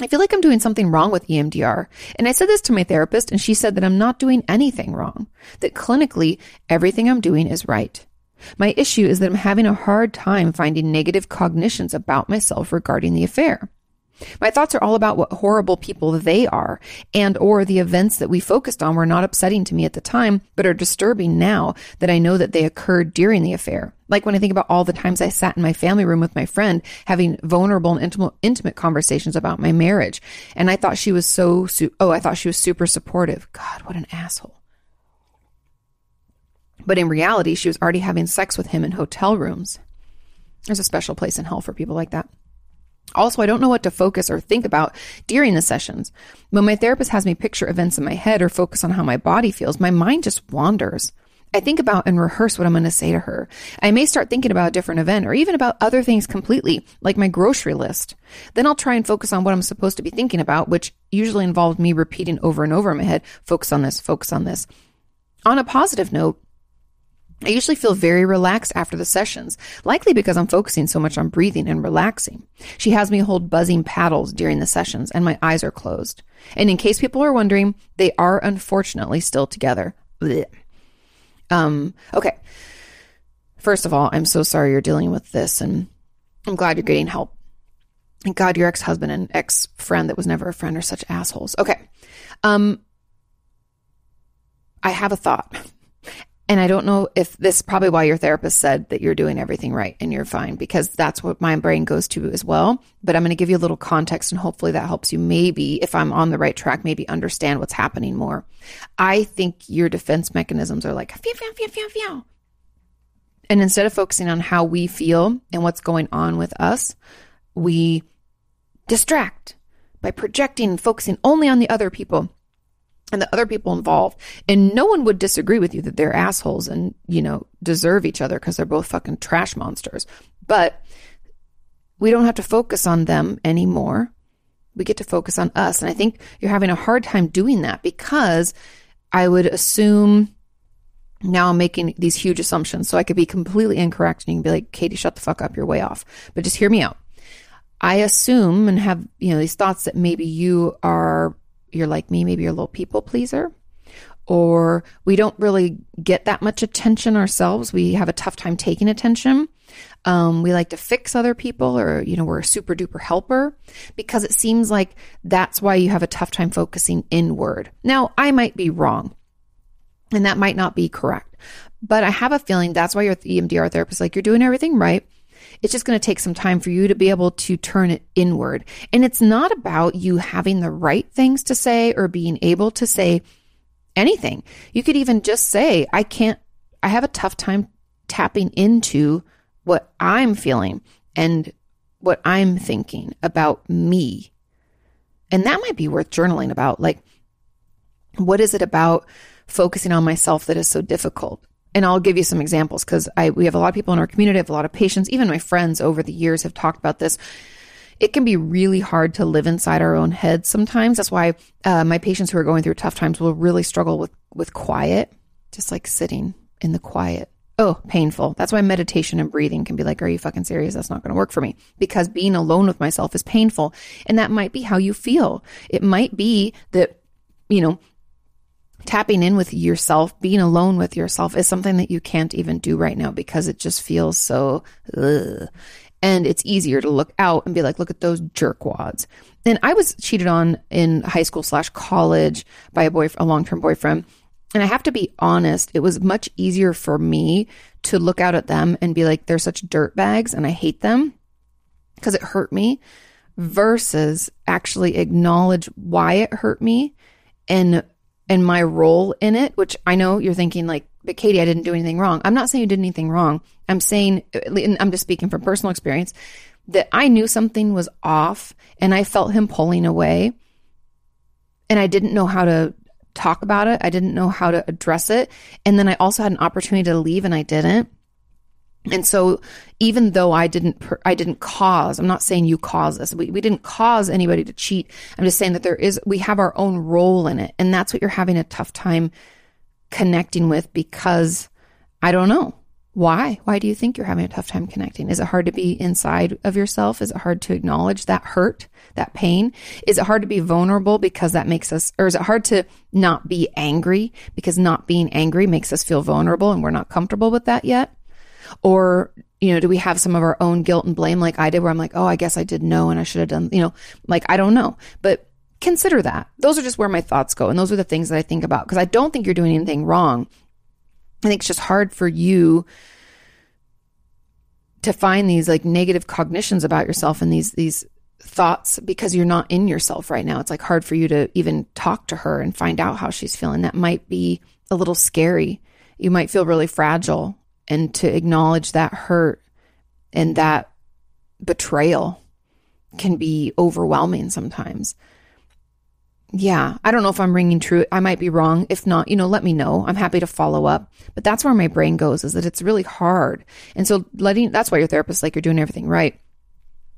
I feel like I'm doing something wrong with EMDR. And I said this to my therapist, and she said that I'm not doing anything wrong, that clinically, everything I'm doing is right. My issue is that I'm having a hard time finding negative cognitions about myself regarding the affair. My thoughts are all about what horrible people they are and or the events that we focused on were not upsetting to me at the time but are disturbing now that I know that they occurred during the affair. Like when I think about all the times I sat in my family room with my friend having vulnerable and intimate, conversations about my marriage and I thought she was so su- oh I thought she was super supportive. God, what an asshole. But in reality, she was already having sex with him in hotel rooms. There's a special place in hell for people like that. Also, I don't know what to focus or think about during the sessions. When my therapist has me picture events in my head or focus on how my body feels, my mind just wanders. I think about and rehearse what I'm going to say to her. I may start thinking about a different event or even about other things completely, like my grocery list. Then I'll try and focus on what I'm supposed to be thinking about, which usually involved me repeating over and over in my head, focus on this, focus on this. On a positive note, I usually feel very relaxed after the sessions, likely because I'm focusing so much on breathing and relaxing. She has me hold buzzing paddles during the sessions and my eyes are closed. And in case people are wondering, they are unfortunately still together. Blech. Um, okay. First of all, I'm so sorry you're dealing with this and I'm glad you're getting help. God, your ex-husband and ex-friend that was never a friend are such assholes. Okay. Um, I have a thought. And I don't know if this is probably why your therapist said that you're doing everything right and you're fine because that's what my brain goes to as well. But I'm going to give you a little context and hopefully that helps you maybe, if I'm on the right track, maybe understand what's happening more. I think your defense mechanisms are like, phew, phew, phew, phew, phew. And instead of focusing on how we feel and what's going on with us, we distract by projecting and focusing only on the other people and the other people involved. And no one would disagree with you that they're assholes and, you know, deserve each other because they're both fucking trash monsters. But we don't have to focus on them anymore. We get to focus on us. And I think you're having a hard time doing that because I would assume now I'm making these huge assumptions. So I could be completely incorrect and you can be like, Katie, shut the fuck up. You're way off. But just hear me out. I assume and have, you know, these thoughts that maybe you are you're like me, maybe you're a little people pleaser, or we don't really get that much attention ourselves. We have a tough time taking attention. Um, we like to fix other people, or, you know, we're a super duper helper because it seems like that's why you have a tough time focusing inward. Now, I might be wrong, and that might not be correct, but I have a feeling that's why your EMDR therapist like, you're doing everything right. It's just going to take some time for you to be able to turn it inward. And it's not about you having the right things to say or being able to say anything. You could even just say, I can't, I have a tough time tapping into what I'm feeling and what I'm thinking about me. And that might be worth journaling about. Like, what is it about focusing on myself that is so difficult? And I'll give you some examples because I we have a lot of people in our community, have a lot of patients, even my friends over the years have talked about this. It can be really hard to live inside our own heads sometimes. That's why uh, my patients who are going through tough times will really struggle with with quiet, just like sitting in the quiet. Oh, painful. That's why meditation and breathing can be like, are you fucking serious? That's not going to work for me because being alone with myself is painful. And that might be how you feel. It might be that, you know, tapping in with yourself, being alone with yourself is something that you can't even do right now because it just feels so, ugh. and it's easier to look out and be like, look at those jerkwads. And I was cheated on in high school slash college by a boy, a long term boyfriend. And I have to be honest, it was much easier for me to look out at them and be like, they're such dirt bags and I hate them because it hurt me versus actually acknowledge why it hurt me and and my role in it, which I know you're thinking like, but Katie, I didn't do anything wrong. I'm not saying you did anything wrong. I'm saying, I'm just speaking from personal experience, that I knew something was off and I felt him pulling away. And I didn't know how to talk about it. I didn't know how to address it. And then I also had an opportunity to leave and I didn't. And so even though I didn't, I didn't cause, I'm not saying you cause this. We, we didn't cause anybody to cheat. I'm just saying that there is, we have our own role in it. And that's what you're having a tough time connecting with because I don't know. Why? Why do you think you're having a tough time connecting? Is it hard to be inside of yourself? Is it hard to acknowledge that hurt, that pain? Is it hard to be vulnerable because that makes us, or is it hard to not be angry because not being angry makes us feel vulnerable and we're not comfortable with that yet? Or, you know, do we have some of our own guilt and blame like I did, where I'm like, oh, I guess I did know and I should have done, you know, like I don't know. But consider that. Those are just where my thoughts go. And those are the things that I think about because I don't think you're doing anything wrong. I think it's just hard for you to find these like negative cognitions about yourself and these these thoughts because you're not in yourself right now. It's like hard for you to even talk to her and find out how she's feeling. That might be a little scary. You might feel really fragile and to acknowledge that hurt and that betrayal can be overwhelming sometimes. Yeah, I don't know if I'm ringing true. I might be wrong. If not, you know, let me know. I'm happy to follow up. But that's where my brain goes is that it's really hard. And so letting that's why your therapist like you're doing everything right.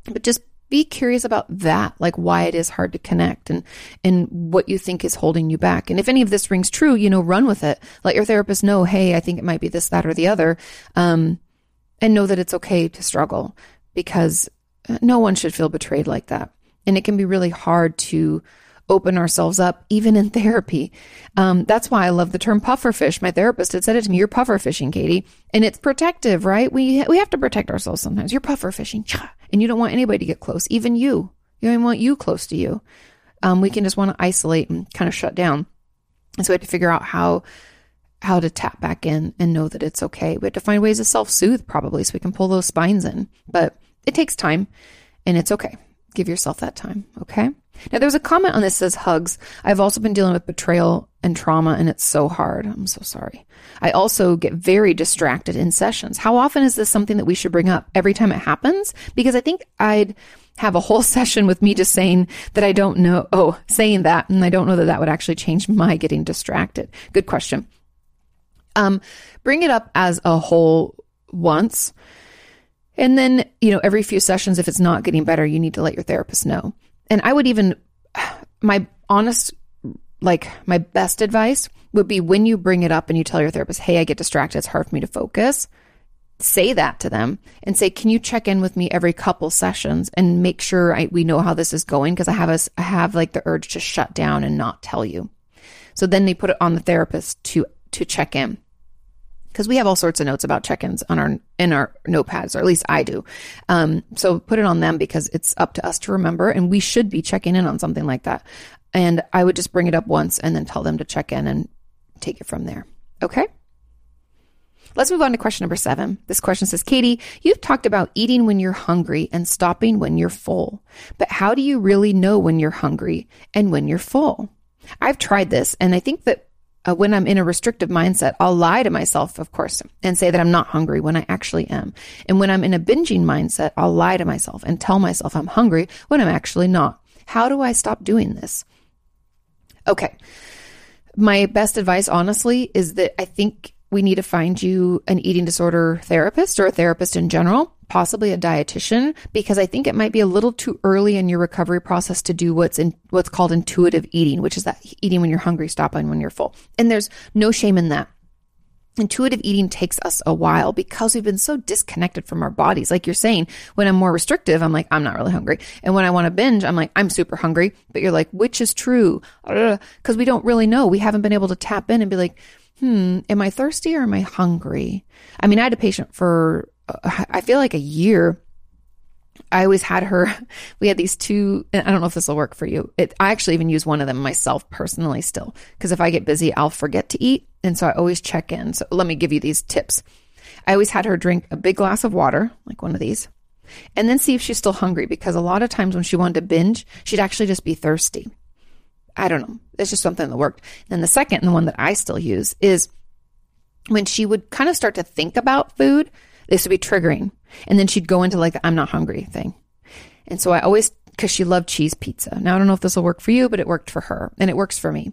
But just be curious about that, like why it is hard to connect and and what you think is holding you back. And if any of this rings true, you know, run with it. Let your therapist know, hey, I think it might be this, that, or the other, um, and know that it's okay to struggle because uh, no one should feel betrayed like that. And it can be really hard to open ourselves up, even in therapy. Um, that's why I love the term pufferfish. My therapist had said it to me. You're puffer fishing, Katie, and it's protective, right? We we have to protect ourselves sometimes. You're puffer fishing, and you don't want anybody to get close, even you. You don't want you close to you. Um, we can just want to isolate and kind of shut down. And so we have to figure out how how to tap back in and know that it's okay. We have to find ways to self soothe probably so we can pull those spines in. But it takes time and it's okay. Give yourself that time. Okay. Now, there was a comment on this says hugs. I've also been dealing with betrayal and trauma, and it's so hard. I'm so sorry. I also get very distracted in sessions. How often is this something that we should bring up every time it happens? Because I think I'd have a whole session with me just saying that I don't know, oh, saying that, and I don't know that that would actually change my getting distracted. Good question. Um, bring it up as a whole once. And then, you know, every few sessions, if it's not getting better, you need to let your therapist know and I would even, my honest, like my best advice would be when you bring it up and you tell your therapist, hey, I get distracted, it's hard for me to focus. Say that to them and say, can you check in with me every couple sessions and make sure I, we know how this is going? Because I have a, I have like the urge to shut down and not tell you. So then they put it on the therapist to to check in because we have all sorts of notes about check-ins on our in our notepads, or at least I do. Um, so put it on them because it's up to us to remember, and we should be checking in on something like that. And I would just bring it up once and then tell them to check in and take it from there. Okay. Let's move on to question number seven. This question says, Katie, you've talked about eating when you're hungry and stopping when you're full. But how do you really know when you're hungry and when you're full? I've tried this and I think that uh, when I'm in a restrictive mindset, I'll lie to myself, of course, and say that I'm not hungry when I actually am. And when I'm in a binging mindset, I'll lie to myself and tell myself I'm hungry when I'm actually not. How do I stop doing this? Okay. My best advice, honestly, is that I think we need to find you an eating disorder therapist or a therapist in general possibly a dietitian because I think it might be a little too early in your recovery process to do what's in what's called intuitive eating, which is that eating when you're hungry, stopping when you're full. And there's no shame in that. Intuitive eating takes us a while because we've been so disconnected from our bodies. Like you're saying, when I'm more restrictive, I'm like, I'm not really hungry. And when I want to binge, I'm like, I'm super hungry. But you're like, which is true? Because we don't really know. We haven't been able to tap in and be like, hmm, am I thirsty or am I hungry? I mean, I had a patient for I feel like a year. I always had her. We had these two. I don't know if this will work for you. It, I actually even use one of them myself personally still, because if I get busy, I'll forget to eat, and so I always check in. So let me give you these tips. I always had her drink a big glass of water, like one of these, and then see if she's still hungry. Because a lot of times when she wanted to binge, she'd actually just be thirsty. I don't know. It's just something that worked. Then the second, and the one that I still use, is when she would kind of start to think about food this would be triggering. And then she'd go into like the I'm not hungry thing. And so I always, because she loved cheese pizza. Now, I don't know if this will work for you, but it worked for her and it works for me.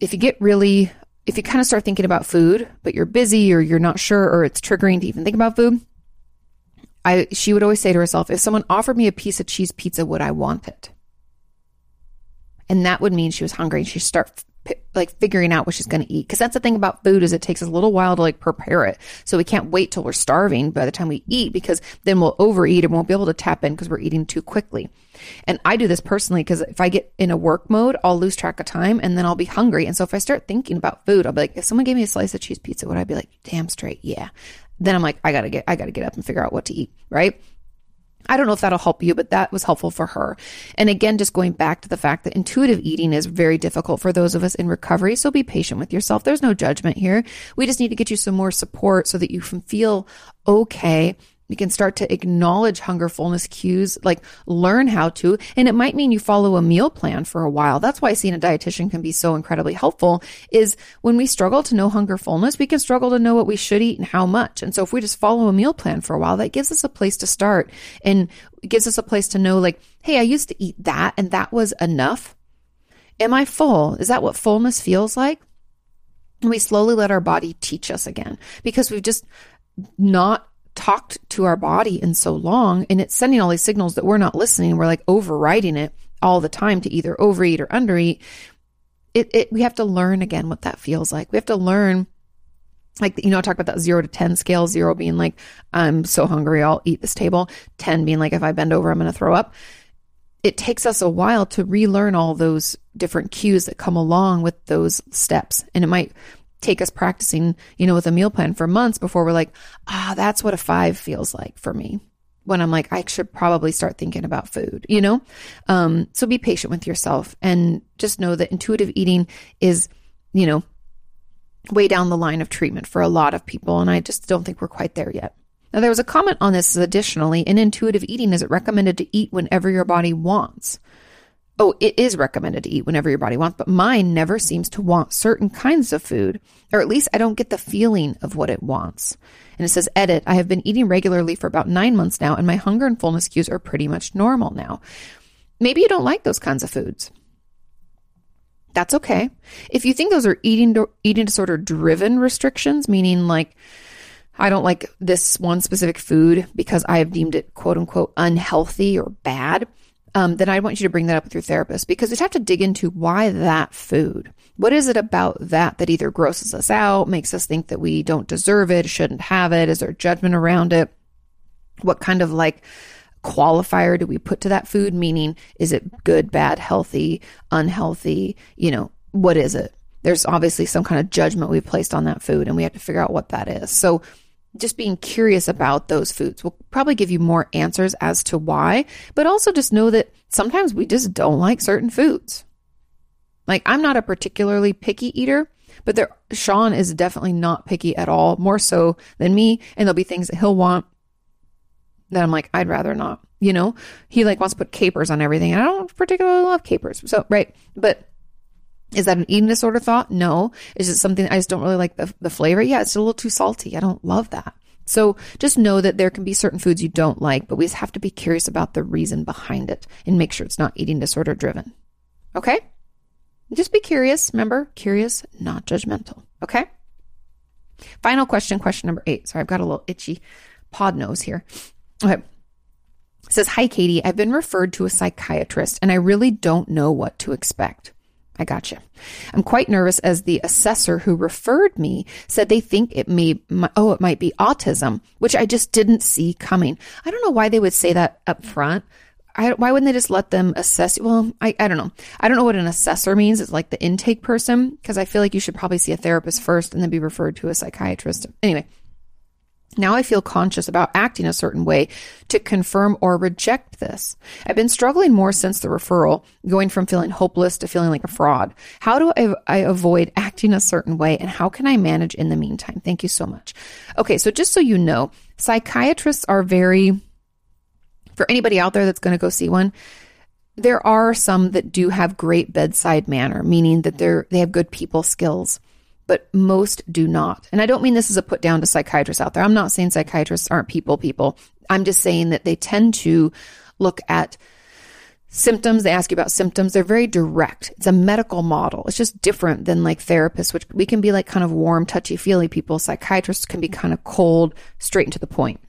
If you get really, if you kind of start thinking about food, but you're busy or you're not sure or it's triggering to even think about food, I, she would always say to herself, if someone offered me a piece of cheese pizza, would I want it? And that would mean she was hungry and she'd start like figuring out what she's going to eat. Cause that's the thing about food is it takes us a little while to like prepare it. So we can't wait till we're starving by the time we eat because then we'll overeat and won't be able to tap in because we're eating too quickly. And I do this personally because if I get in a work mode, I'll lose track of time and then I'll be hungry. And so if I start thinking about food, I'll be like, if someone gave me a slice of cheese pizza, would I be like, damn straight? Yeah. then I'm like, I gotta get, I gotta get up and figure out what to eat, right? I don't know if that'll help you, but that was helpful for her. And again, just going back to the fact that intuitive eating is very difficult for those of us in recovery. So be patient with yourself. There's no judgment here. We just need to get you some more support so that you can feel okay you can start to acknowledge hunger fullness cues, like learn how to. And it might mean you follow a meal plan for a while. That's why seeing a dietitian can be so incredibly helpful is when we struggle to know hunger fullness, we can struggle to know what we should eat and how much. And so if we just follow a meal plan for a while, that gives us a place to start and gives us a place to know like, Hey, I used to eat that and that was enough. Am I full? Is that what fullness feels like? And we slowly let our body teach us again because we've just not talked to our body in so long and it's sending all these signals that we're not listening. We're like overriding it all the time to either overeat or undereat. It, it, we have to learn again what that feels like. We have to learn, like, you know, I talk about that zero to 10 scale, zero being like, I'm so hungry, I'll eat this table. 10 being like, if I bend over, I'm going to throw up. It takes us a while to relearn all those different cues that come along with those steps. And it might take us practicing, you know, with a meal plan for months before we're like, ah, that's what a five feels like for me. When I'm like, I should probably start thinking about food, you know? Um, so be patient with yourself and just know that intuitive eating is, you know, way down the line of treatment for a lot of people. And I just don't think we're quite there yet. Now, there was a comment on this additionally in intuitive eating, is it recommended to eat whenever your body wants? Oh, it is recommended to eat whenever your body wants, but mine never seems to want certain kinds of food, or at least I don't get the feeling of what it wants. And it says, edit, I have been eating regularly for about nine months now, and my hunger and fullness cues are pretty much normal now. Maybe you don't like those kinds of foods. That's okay. If you think those are eating eating disorder driven restrictions, meaning like I don't like this one specific food because I have deemed it quote unquote unhealthy or bad, um, then I want you to bring that up with your therapist because you have to dig into why that food. What is it about that that either grosses us out, makes us think that we don't deserve it, shouldn't have it? Is there judgment around it? What kind of like qualifier do we put to that food? Meaning, is it good, bad, healthy, unhealthy? You know, what is it? There's obviously some kind of judgment we've placed on that food, and we have to figure out what that is. So, just being curious about those foods will probably give you more answers as to why, but also just know that sometimes we just don't like certain foods. Like I'm not a particularly picky eater, but there Sean is definitely not picky at all, more so than me, and there'll be things that he'll want that I'm like I'd rather not. You know, he like wants to put capers on everything, and I don't particularly love capers. So, right, but is that an eating disorder thought? No. Is it something I just don't really like the, the flavor? Yeah, it's a little too salty. I don't love that. So just know that there can be certain foods you don't like, but we just have to be curious about the reason behind it and make sure it's not eating disorder driven. Okay? Just be curious. Remember, curious, not judgmental. Okay? Final question, question number eight. Sorry, I've got a little itchy pod nose here. Okay. It says, Hi, Katie. I've been referred to a psychiatrist and I really don't know what to expect. I gotcha. I'm quite nervous as the assessor who referred me said they think it may, oh, it might be autism, which I just didn't see coming. I don't know why they would say that up front. I, why wouldn't they just let them assess? Well, I, I don't know. I don't know what an assessor means. It's like the intake person, because I feel like you should probably see a therapist first and then be referred to a psychiatrist. Anyway, now I feel conscious about acting a certain way to confirm or reject this. I've been struggling more since the referral, going from feeling hopeless to feeling like a fraud. How do I, I, avoid acting a certain way and how can I manage in the meantime? Thank you so much. Okay, so just so you know, psychiatrists are very, for anybody out there that's going to go see one, there are some that do have great bedside manner, meaning that they're, they have good people skills but most do not. And I don't mean this as a put down to psychiatrists out there. I'm not saying psychiatrists aren't people people. I'm just saying that they tend to look at symptoms. They ask you about symptoms. They're very direct. It's a medical model. It's just different than like therapists, which we can be like kind of warm, touchy feely people. Psychiatrists can be kind of cold, straight into the point.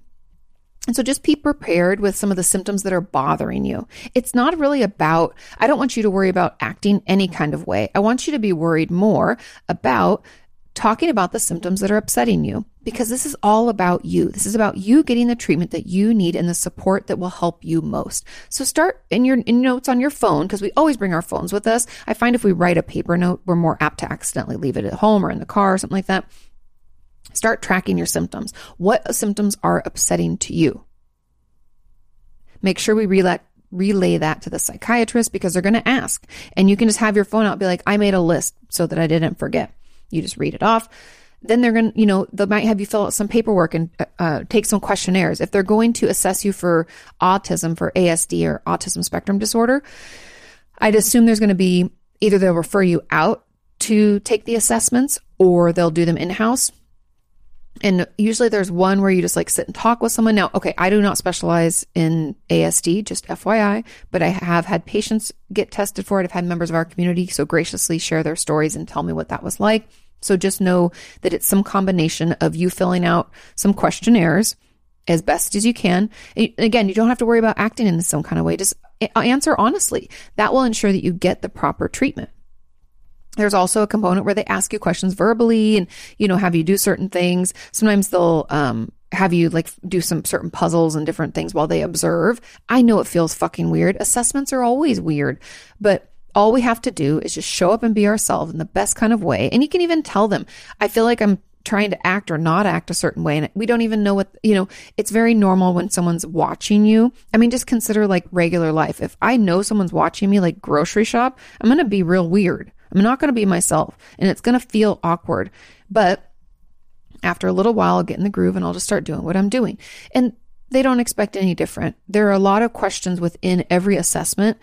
And so just be prepared with some of the symptoms that are bothering you. It's not really about, I don't want you to worry about acting any kind of way. I want you to be worried more about talking about the symptoms that are upsetting you because this is all about you. This is about you getting the treatment that you need and the support that will help you most. So start in your in notes on your phone because we always bring our phones with us. I find if we write a paper note, we're more apt to accidentally leave it at home or in the car or something like that Start tracking your symptoms. What symptoms are upsetting to you? Make sure we relay, relay that to the psychiatrist because they're going to ask. And you can just have your phone out be like, I made a list so that I didn't forget. You just read it off. Then they're going to, you know, they might have you fill out some paperwork and uh, uh, take some questionnaires. If they're going to assess you for autism, for ASD or autism spectrum disorder, I'd assume there's going to be either they'll refer you out to take the assessments or they'll do them in house. And usually there's one where you just like sit and talk with someone. Now, okay, I do not specialize in ASD, just FYI, but I have had patients get tested for it. I've had members of our community so graciously share their stories and tell me what that was like. So just know that it's some combination of you filling out some questionnaires as best as you can. Again, you don't have to worry about acting in some kind of way. Just answer honestly. That will ensure that you get the proper treatment. There's also a component where they ask you questions verbally and, you know, have you do certain things. Sometimes they'll, um, have you like do some certain puzzles and different things while they observe. I know it feels fucking weird. Assessments are always weird, but all we have to do is just show up and be ourselves in the best kind of way. And you can even tell them, I feel like I'm trying to act or not act a certain way. And we don't even know what, you know, it's very normal when someone's watching you. I mean, just consider like regular life. If I know someone's watching me, like grocery shop, I'm going to be real weird. I'm not going to be myself and it's going to feel awkward. But after a little while, I'll get in the groove and I'll just start doing what I'm doing. And they don't expect any different. There are a lot of questions within every assessment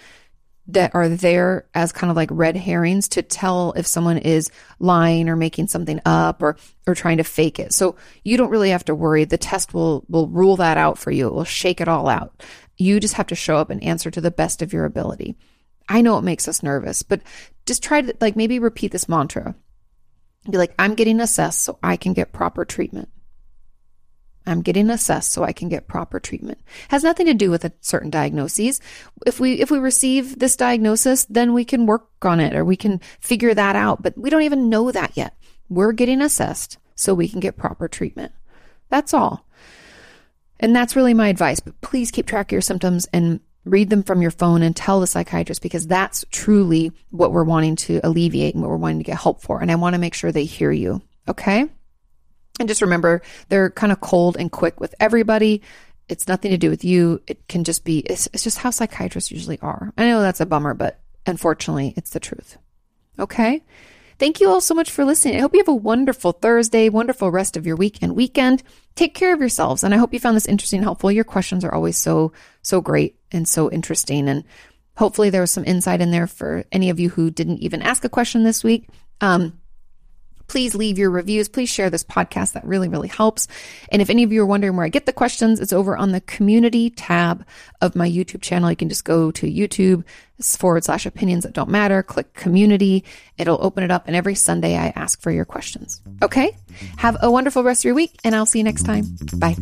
that are there as kind of like red herrings to tell if someone is lying or making something up or or trying to fake it. So you don't really have to worry. The test will will rule that out for you. It will shake it all out. You just have to show up and answer to the best of your ability. I know it makes us nervous, but just try to like maybe repeat this mantra. Be like, I'm getting assessed so I can get proper treatment. I'm getting assessed so I can get proper treatment. Has nothing to do with a certain diagnoses. If we if we receive this diagnosis, then we can work on it or we can figure that out, but we don't even know that yet. We're getting assessed so we can get proper treatment. That's all. And that's really my advice, but please keep track of your symptoms and read them from your phone and tell the psychiatrist because that's truly what we're wanting to alleviate and what we're wanting to get help for. And I want to make sure they hear you. Okay. And just remember, they're kind of cold and quick with everybody. It's nothing to do with you. It can just be, it's, it's just how psychiatrists usually are. I know that's a bummer, but unfortunately, it's the truth. Okay. Thank you all so much for listening. I hope you have a wonderful Thursday, wonderful rest of your week and weekend. Take care of yourselves. And I hope you found this interesting and helpful. Your questions are always so, so great and so interesting. And hopefully there was some insight in there for any of you who didn't even ask a question this week. Um, please leave your reviews. Please share this podcast. That really, really helps. And if any of you are wondering where I get the questions, it's over on the community tab of my YouTube channel. You can just go to YouTube forward slash opinions that don't matter, click community. It'll open it up. And every Sunday I ask for your questions. Okay. Have a wonderful rest of your week and I'll see you next time. Bye.